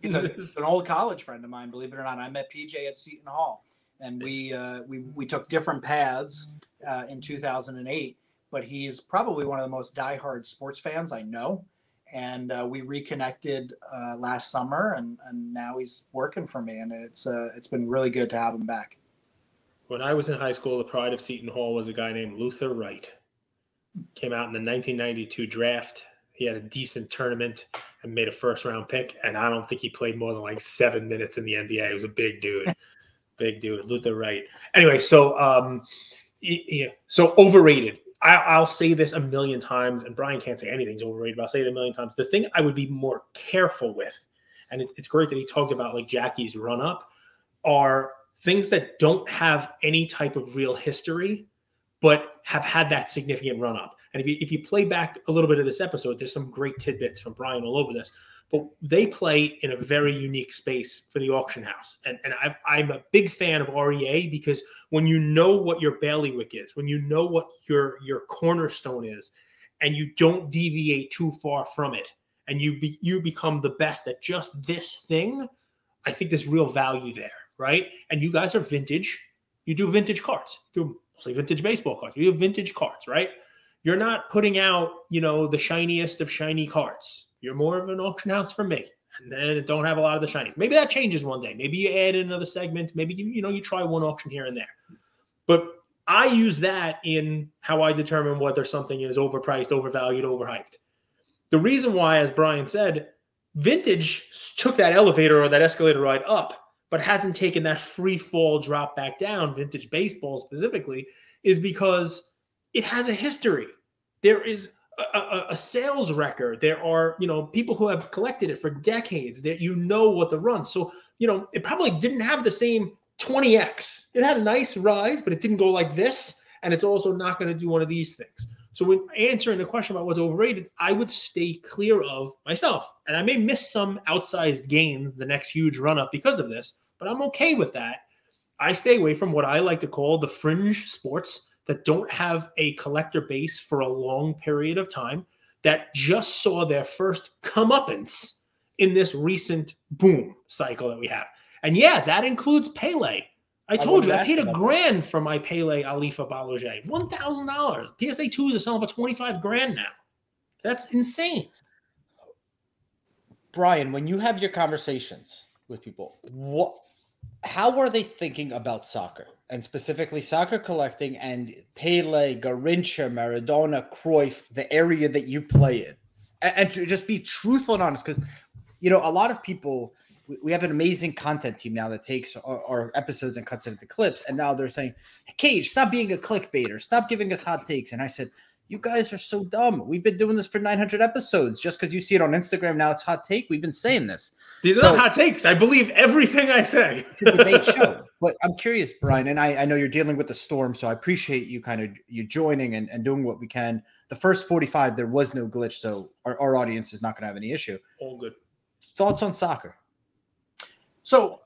He's a, he's an old college friend of mine, believe it or not. I met PJ at Seton Hall, and we uh, we we took different paths uh, in 2008. But he's probably one of the most diehard sports fans I know, and uh, we reconnected uh, last summer, and, and now he's working for me, and it's uh, it's been really good to have him back. when I was in high school, the pride of Seton Hall was a guy named Luther Wright. Came out in the 1992 draft. He had a decent tournament and made a first round pick. And I don't think he played more than like seven minutes in the NBA. He was a big dude, big dude, Luther Wright. Anyway, so um, yeah, so overrated. I, I'll say this a million times, and Brian can't say anything's overrated, but I'll say it a million times. The thing I would be more careful with, and it, it's great that he talked about like Jackie's run up, are things that don't have any type of real history, but have had that significant run up. And if you, if you play back a little bit of this episode, there's some great tidbits from Brian all over this. But they play in a very unique space for the auction house. And, and I, I'm a big fan of REA because when you know what your bailiwick is, when you know what your, your cornerstone is, and you don't deviate too far from it, and you be, you become the best at just this thing, I think there's real value there, right? And you guys are vintage. You do vintage cards. You do mostly vintage baseball cards. You do vintage cards, right? You're not putting out, you know, the shiniest of shiny cards. You're more of an auction house for me. And then don't have a lot of the shinies. Maybe that changes one day. Maybe you add another segment. Maybe you, you know, you try one auction here and there. But I use that in how I determine whether something is overpriced, overvalued, overhyped. The reason why, as Brian said, vintage took that elevator or that escalator ride up, but hasn't taken that free fall drop back down, vintage baseball specifically, is because it has a history. There is a, a, a sales record. There are, you know, people who have collected it for decades that you know what the run. So, you know, it probably didn't have the same 20x. It had a nice rise, but it didn't go like this. And it's also not going to do one of these things. So when answering the question about what's overrated, I would stay clear of myself. And I may miss some outsized gains the next huge run up because of this, but I'm okay with that. I stay away from what I like to call the fringe sports that don't have a collector base for a long period of time that just saw their first comeuppance in this recent boom cycle that we have. And yeah, that includes Pele. I told you I paid a about that. grand for my Pele Alifabolaget. One thousand dollars. PSA two is selling for twenty five grand now. That's insane. Brian, when you have your conversations with people, what how are they thinking about soccer and specifically soccer collecting and Pele, Garrincha, Maradona, Cruyff, the area that you play in? And, and to just be truthful and honest, because you know, a lot of people we- we have an amazing content team now that takes our, our episodes and cuts it into clips, and now they're saying, Cage, stop being a clickbaiter, stop giving us hot takes. And I said, you guys are so dumb. We've been doing this for 900 episodes. Just because you see it on Instagram now, it's hot take. We've been saying this. These are So- not hot takes. I believe everything I say. It's a debate show. But I'm curious, Brian, and I, I know you're dealing with the storm, so I appreciate you kind of you joining and, and doing what we can. The first 45, there was no glitch, so our, our audience is not going to have any issue. All good. Thoughts on soccer? So,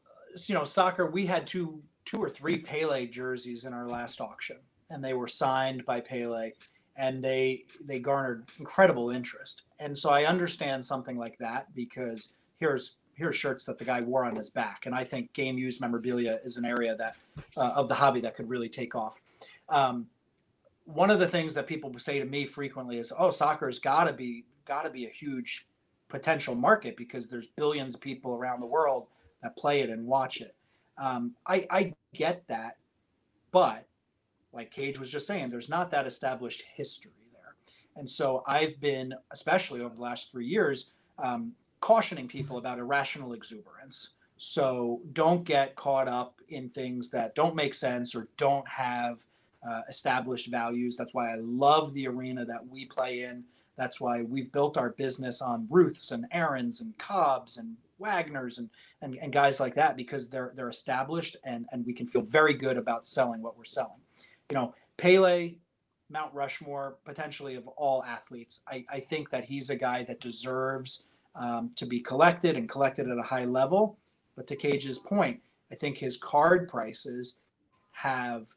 you know, soccer, we had two two or three Pele jerseys in our last auction, and they were signed by Pele, and they they garnered incredible interest. And so I understand something like that because here's shirts that the guy wore on his back, and I think game used memorabilia is an area that uh, of the hobby that could really take off. Um, one of the things that people say to me frequently is, "Oh, soccer's got to be got to be a huge potential market because there's billions of people around the world that play it and watch it." Um, I, I get that, but like Cage was just saying, there's not that established history there. And so I've been, especially over the last three years, um, cautioning people about irrational exuberance. So don't get caught up in things that don't make sense or don't have uh, established values. That's why I love the arena that we play in. That's why we've built our business on Ruths and Aarons and Cobbs and Wagners and, and, and guys like that because they're they're established and, and we can feel very good about selling what we're selling. You know, Pele, Mount Rushmore, potentially of all athletes. I, I think that he's a guy that deserves um, to be collected and collected at a high level. But to Cage's point, I think his card prices have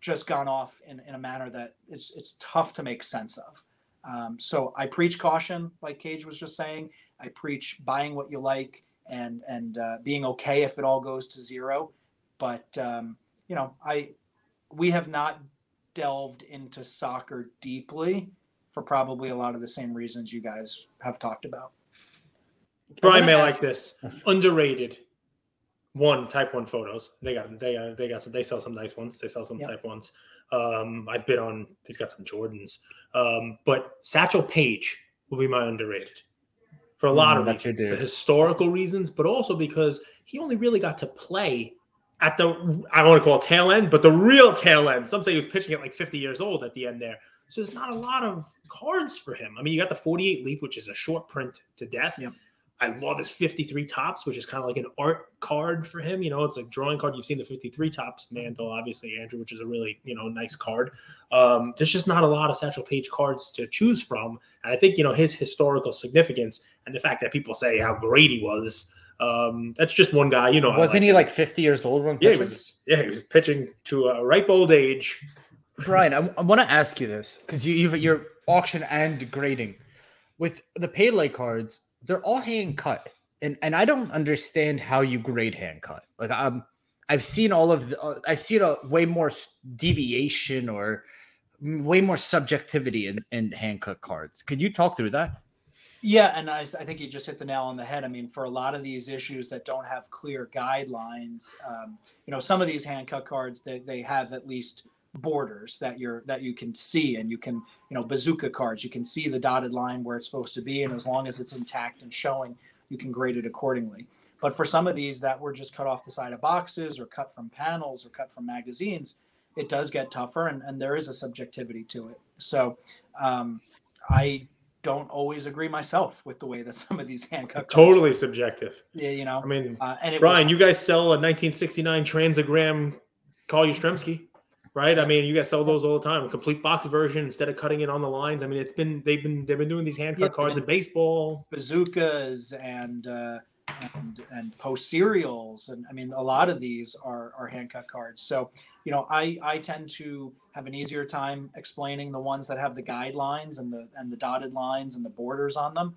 just gone off in, in a manner that it's it's tough to make sense of. Um, so I preach caution, like Cage was just saying. I preach buying what you like and and uh, being okay if it all goes to zero. But um, you know, I we have not delved into soccer deeply for probably a lot of the same reasons you guys have talked about. Brian may ask- like this underrated. One type one photos. They got they got they got some. They sell some nice ones. They sell some yep. type ones. Um, I've been on. He's got some Jordans. Um, but Satchel Paige will be my underrated for a lot mm, of that's reasons, the historical reasons, but also because he only really got to play at the I don't want to call it tail end, but the real tail end. Some say he was pitching at like 50 years old at the end there. So there's not a lot of cards for him. I mean, you got the 48 leaf, which is a short print to death. Yep. I love his 53 Topps, which is kind of like an art card for him. You know, it's a drawing card. You've seen the 53 Topps mantle, obviously, Andrew, which is a really, you know, nice card. Um, there's just not a lot of Satchel Paige cards to choose from. And I think, you know, his historical significance and the fact that people say how great he was. Um, that's just one guy, you know. Wasn't like he like 50 years old when yeah, he was, yeah, he was pitching to a ripe old age. Brian, I, I want to ask you this because you, you've your auction and grading with the Pele cards they're all hand cut, and and I don't understand how you grade hand cut. Like um, I've seen all of the, uh, I've seen a way more deviation or way more subjectivity in in hand cut cards. Could you talk through that? Yeah, and I, I think you just hit the nail on the head. I mean, for a lot of these issues that don't have clear guidelines, um, you know, some of these hand cut cards they, they have at least borders that you're that you can see and you can you know bazooka cards. You can see the dotted line where it's supposed to be and as long as it's intact and showing you can grade it accordingly. But for some of these that were just cut off the side of boxes or cut from panels or cut from magazines it does get tougher and, and there is a subjectivity to it. So um, i don't always agree myself with the way that some of these hand cut totally subjective. Yeah you know i mean uh, and brian was, you guys sell a 1969 Transogram Carl Yastrzemski right? I mean, you guys sell those all the time. A complete box version instead of cutting it on the lines. I mean, it's been they've been they've been doing these hand cut yeah, cards in baseball, bazookas, and uh, and and Post cereals, and I mean, a lot of these are are hand cut cards. So you know, I I tend to have an easier time explaining the ones that have the guidelines and the and the dotted lines and the borders on them,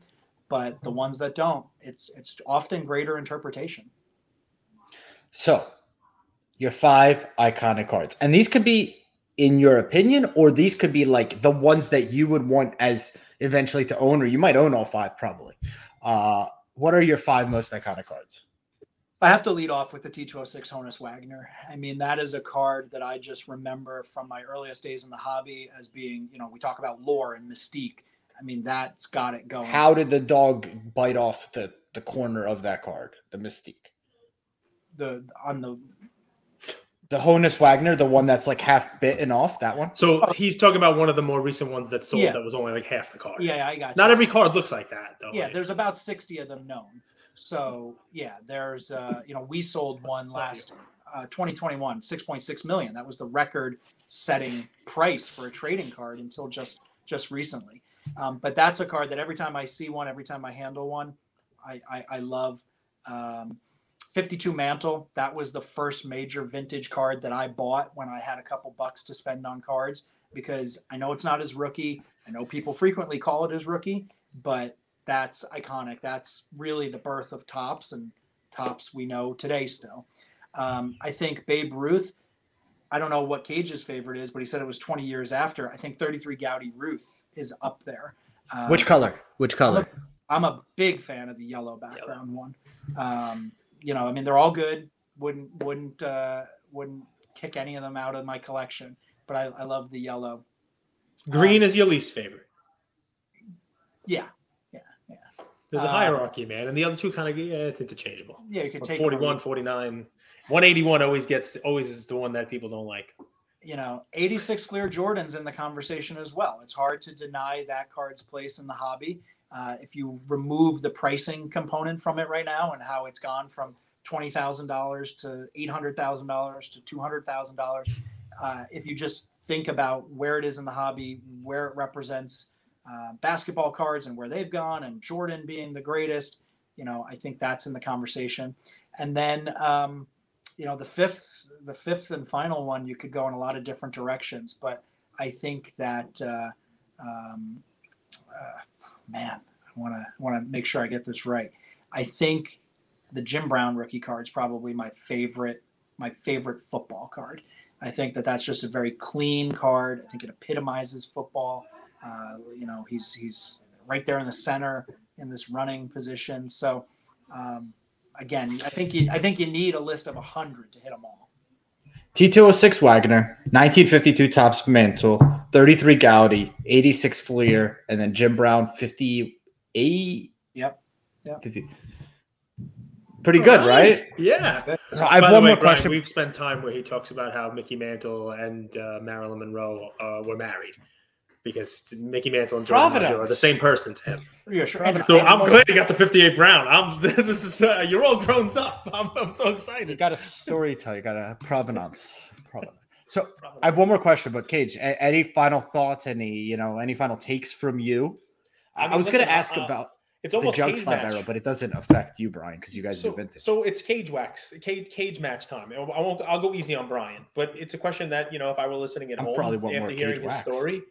but the ones that don't, it's it's often greater interpretation. So your five iconic cards. And these could be in your opinion, or these could be like the ones that you would want as eventually to own, or you might own all five probably. Uh, what are your five most iconic cards? I have to lead off with the T206 Honus Wagner. I mean, that is a card that I just remember from my earliest days in the hobby as being, you know, we talk about lore and mystique. I mean, that's got it going. How did the dog bite off the the corner of that card, the mystique? The on the the Honus Wagner, the one that's like half bitten off, that one. So he's talking about one of the more recent ones that sold yeah. that was only like half the card. Yeah, I got. Not every card looks like that, though. Yeah, there's about sixty of them known. So yeah, there's uh, you know we sold one last uh, 2021, 6.6 million. That was the record-setting price for a trading card until just just recently. Um, but that's a card that every time I see one, every time I handle one, I I, I love. Um, 52 Mantle. That was the first major vintage card that I bought when I had a couple bucks to spend on cards because I know it's not his rookie. I know people frequently call it his rookie, but that's iconic. That's really the birth of Topps and Topps we know today still. Um, I think Babe Ruth. I don't know what Cage's favorite is, but he said it was 20 years after. I think 33 Goudey Ruth is up there. Um, Which color? Which color? I'm a, I'm a big fan of the yellow background yellow. one. Um, you know, I mean, they're all good. Wouldn't wouldn't uh, wouldn't kick any of them out of my collection. But I, I love the yellow. Green um, is your least favorite. Yeah, yeah, yeah. There's a um, hierarchy, man, and the other two kind of yeah, it's interchangeable. Yeah, you can take 41, 49. 181 always gets always is the one that people don't like. You know, 86 Fleer Jordans in the conversation as well. It's hard to deny that card's place in the hobby. Uh, if you remove the pricing component from it right now and how it's gone from twenty thousand dollars to eight hundred thousand dollars to two hundred thousand uh, dollars, if you just think about where it is in the hobby, where it represents uh, basketball cards and where they've gone, and Jordan being the greatest, you know, I think that's in the conversation. And then, um, you know, the fifth, the fifth and final one, you could go in a lot of different directions, but I think that. Uh, um, uh, man, I want to want to make sure I get this right. I think the Jim Brown rookie card is probably my favorite my favorite football card. I think that that's just a very clean card. I think it epitomizes football. Uh, you know, he's he's right there in the center in this running position. So um, again, I think you I think you need a list of hundred to hit them all. T206 Wagner, 1952 Topps Mantle, 33 Goudey, 86 Fleer, and then Jim Brown, 58. Yep. yep. Pretty good, right? Yeah. So I have one way, more question. we've spent time where he talks about how Mickey Mantle and uh, Marilyn Monroe uh, were married because Mickey Mantle and Joe DiMaggio are the same person to him. Yeah, sure. So I'm glad you got the 58 Brown. I'm this is uh, you're all grown up. I'm, I'm so excited. You got a story tell. You got a provenance. provenance. So I have one more question, but Cage, any final thoughts? Any you know any final takes from you? I, mean, I was going to ask uh, about it's almost the jug slab match. era, but it doesn't affect you, Brian, because you guys so, do vintage. So it's cage wax, cage cage match time. I won't. I'll go easy on Brian, but it's a question that you know if I were listening at I'm home probably after hearing his wax. story,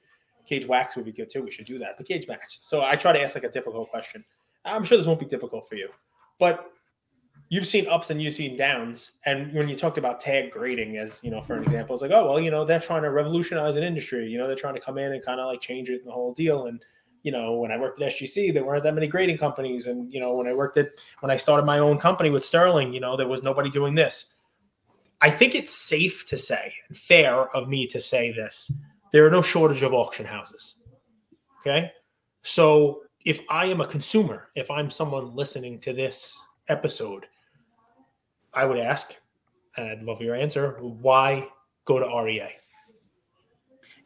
Cage wax would be good too. We should do that. The cage match. So I try to ask like a difficult question. I'm sure this won't be difficult for you, but you've seen ups and you've seen downs. And when you talked about tag grading, as you know, for an example, it's like, oh well, you know, they're trying to revolutionize an industry. You know, they're trying to come in and kind of like change it and the whole deal. And you know, when I worked at SGC, there weren't that many grading companies. And you know, when I worked at when I started my own company with Sterling, you know, there was nobody doing this. I think it's safe to say, fair of me to say this there are no shortage of auction houses. Okay. So if I am a consumer, if I'm someone listening to this episode, I would ask, and I'd love your answer, why go to REA?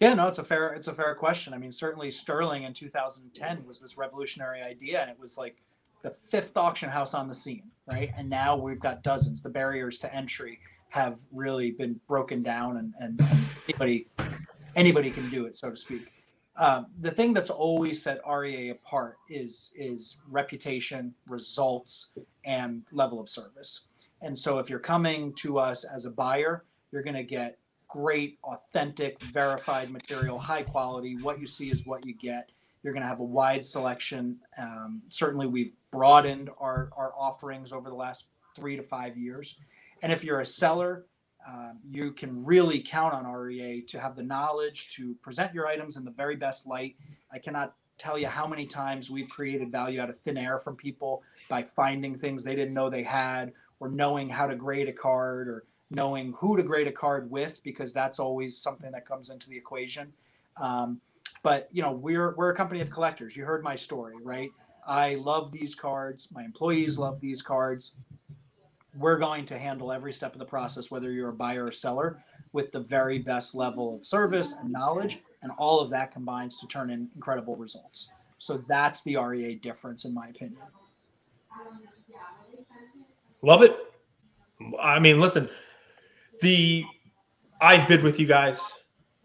Yeah, no, it's a fair it's a fair question. I mean, certainly Sterling in 2010 was this revolutionary idea, and it was like the fifth auction house on the scene, right? And now we've got dozens. The barriers to entry have really been broken down, and, and, anybody anybody can do it, so to speak. Um, the thing that's always set REA apart is is reputation, results, and level of service. And so, if you're coming to us as a buyer, you're going to get great, authentic, verified material, high quality. What you see is what you get. You're going to have a wide selection. Um, certainly, we've broadened our, our offerings over the last three to five years. And if you're a seller, um, you can really count on REA to have the knowledge to present your items in the very best light. I cannot tell you how many times we've created value out of thin air from people by finding things they didn't know they had or knowing how to grade a card or knowing who to grade a card with because that's always something that comes into the equation. Um, but you know we're we're a company of collectors. You heard my story right? I love these cards. My employees love these cards we're going to handle every step of the process, whether you're a buyer or seller, with the very best level of service and knowledge. And all of that combines to turn in incredible results. So that's the REA difference, in my opinion. Love it. I mean, listen, the I've bid with you guys.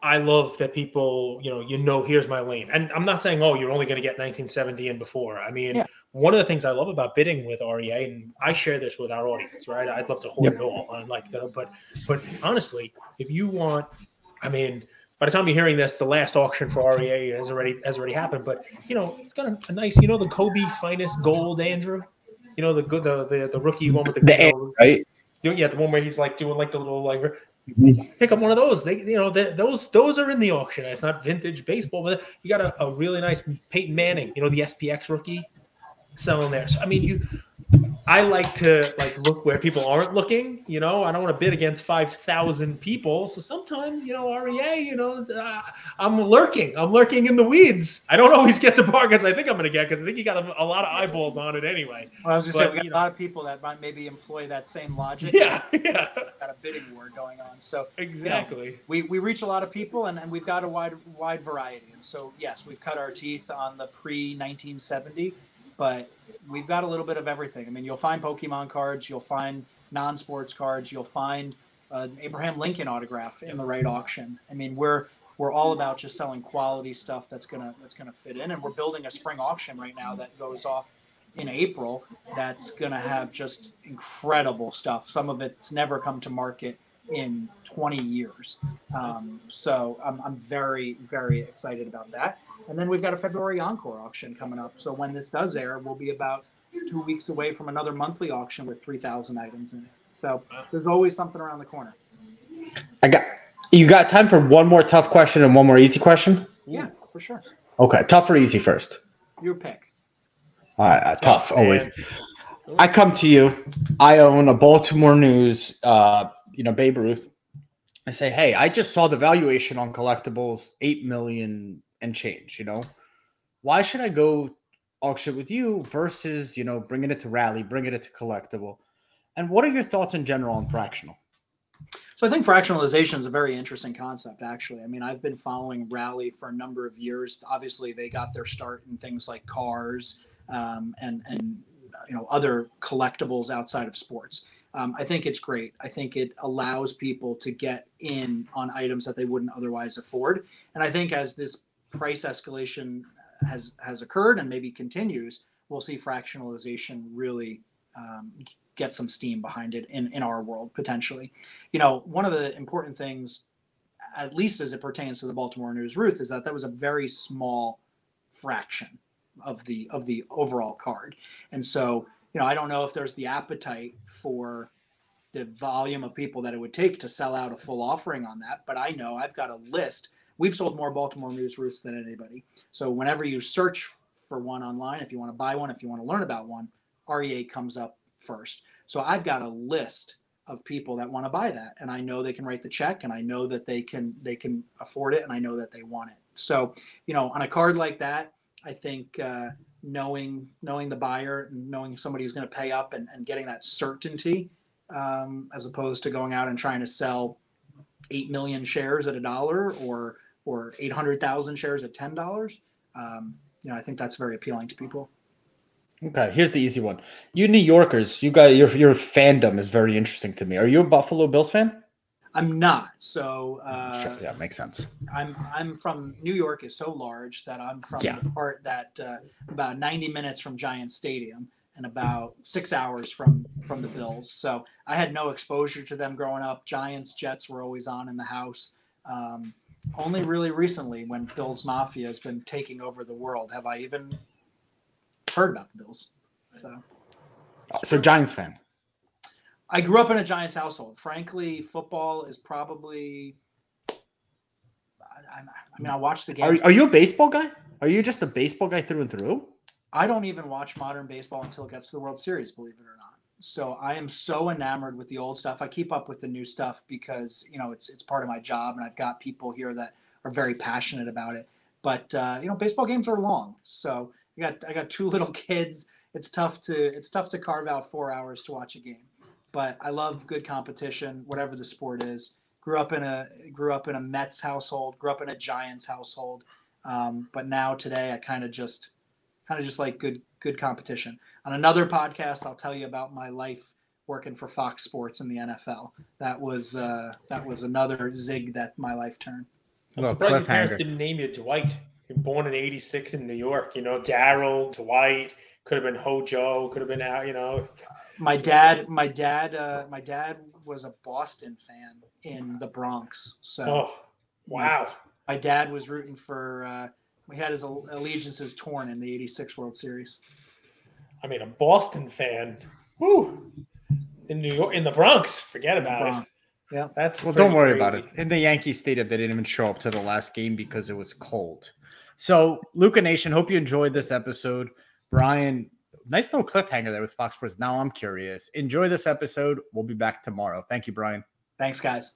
I love that people, you know, you know, here's my lane. And I'm not saying, oh, you're only going to get 1970 and before. I mean, yeah. one of the things I love about bidding with REA, and I share this with our audience, right? I'd love to hold yep. it all. on like the, but, but honestly, if you want, I mean, by the time you're hearing this, the last auction for REA has already has already happened. But you know, it's got a, a nice, you know, the Kobe finest gold, Andrew. You know, the good, the the, the rookie one with the, the you right? Yeah, the one where he's like doing like the little like Mm-hmm. Pick up one of those. They, you know, they, those those are in the auction. It's not vintage baseball, but you got a, a really nice Peyton Manning. You know, the SPX rookie selling there. So I mean, you I like to like look where people aren't looking. You know, I don't want to bid against five thousand people. So sometimes, you know, REA, you know, uh, I'm lurking. I'm lurking in the weeds. I don't always get the bargains I think I'm going to get because I think you got a, a, lot of eyeballs on it anyway. Well, I was just saying, we got a know. lot of people that might maybe employ that same logic. Yeah, yeah. Got a bidding war going on. So exactly, you know, we we reach a lot of people and, and we've got a wide wide variety. And so yes, we've cut our teeth on the pre 1970 but we've got a little bit of everything. I mean, you'll find Pokemon cards, you'll find non-sports cards, you'll find an Abraham Lincoln autograph in the right auction. I mean, we're we're all about just selling quality stuff that's gonna that's gonna fit in, and we're building a spring auction right now that goes off in April. That's gonna have just incredible stuff. Some of it's never come to market in 20 years. Um, so I'm, I'm very very excited about that. And then we've got a February Encore auction coming up. So when this does air, we'll be about two weeks away from another monthly auction with 3,000 items in it. So there's always something around the corner. I got you. Got time for one more tough question and one more easy question? Yeah, for sure. Okay, tough or easy first? Your pick. All right, uh, tough, always. I come to you. I own a Baltimore News. Uh, you know, Babe Ruth. I say, hey, I just saw the valuation on collectibles, eight million and change, you know? Why should I go auction with you versus, you know, bringing it to rally, bringing it to collectible? And what are your thoughts in general on fractional? So I think fractionalization is a very interesting concept, actually. I mean, I've been following Rally for a number of years. Obviously, they got their start in things like cars um, and and you know other collectibles outside of sports. Um, I think it's great. I think it allows people to get in on items that they wouldn't otherwise afford. And I think as this price escalation has has occurred and maybe continues, we'll see fractionalization really um, get some steam behind it in in our world potentially. You know, one of the important things, at least as it pertains to the Baltimore News Ruth, is that that was a very small fraction of the of the overall card, and so you know I don't know if there's the appetite for the volume of people that it would take to sell out a full offering on that, but I know I've got a list We've sold more Baltimore News Ruths than anybody. So whenever you search for one online, if you want to buy one, if you want to learn about one, REA comes up first. So I've got a list of people that want to buy that and I know they can write the check and I know that they can they can afford it and I know that they want it. So, you know, on a card like that, I think uh, knowing knowing the buyer and knowing somebody who's going to pay up and, and getting that certainty um, as opposed to going out and trying to sell 8 million shares at a dollar or or 800,000 shares at $10, um, you know, I think that's very appealing to people. Okay, here's the easy one. You New Yorkers, you got your your fandom is very interesting to me. Are you a Buffalo Bills fan? I'm not. So uh, sure. yeah, makes sense. I'm I'm from New York is so large that I'm from yeah. the part that uh, about 90 minutes from Giant Stadium and about six hours from from the Bills. So I had no exposure to them growing up. Giants, Jets were always on in the house. Um, only really recently, when Bills Mafia has been taking over the world, have I even heard about the Bills. So, so Giants fan. I grew up in a Giants household. Frankly, football is probably. I, I mean, I watch the game. Are, are you a baseball guy? Are you just a baseball guy through and through? I don't even watch modern baseball until it gets to the World Series, believe it or not. So I am so enamored with the old stuff. I keep up with the new stuff because you know it's it's part of my job, and I've got people here that are very passionate about it. But uh, you know, baseball games are long, so I got I got two little kids. It's tough to it's tough to carve out four hours to watch a game. But I love good competition, whatever the sport is. Grew up in a grew up in a Mets household. Grew up in a Giants household. Um, but now today, I kind of just kind of just like good good competition. On another podcast, I'll tell you about my life working for Fox Sports in the NFL. That was uh, that was another zig that my life turned. I'm surprised your parents didn't name you Dwight. You're born in '86 in New York. You know, Daryl, Dwight, could have been Hojo, could have been out. You know, My dad, my dad, uh, my dad was a Boston fan in the Bronx. So oh, wow. my dad was rooting for. Uh, we had his allegiances torn in the '86 World Series. I mean, a Boston fan. Woo! In New York, in the Bronx, forget about Bronx. it. Yeah. That's Well, don't pretty worry about it. In the Yankee Stadium, they didn't even show up to the last game because it was cold. So, Luca Nation, hope you enjoyed this episode. Brian, nice little cliffhanger there with Fox Sports. Now I'm curious. Enjoy this episode. We'll be back tomorrow. Thank you, Brian. Thanks, guys.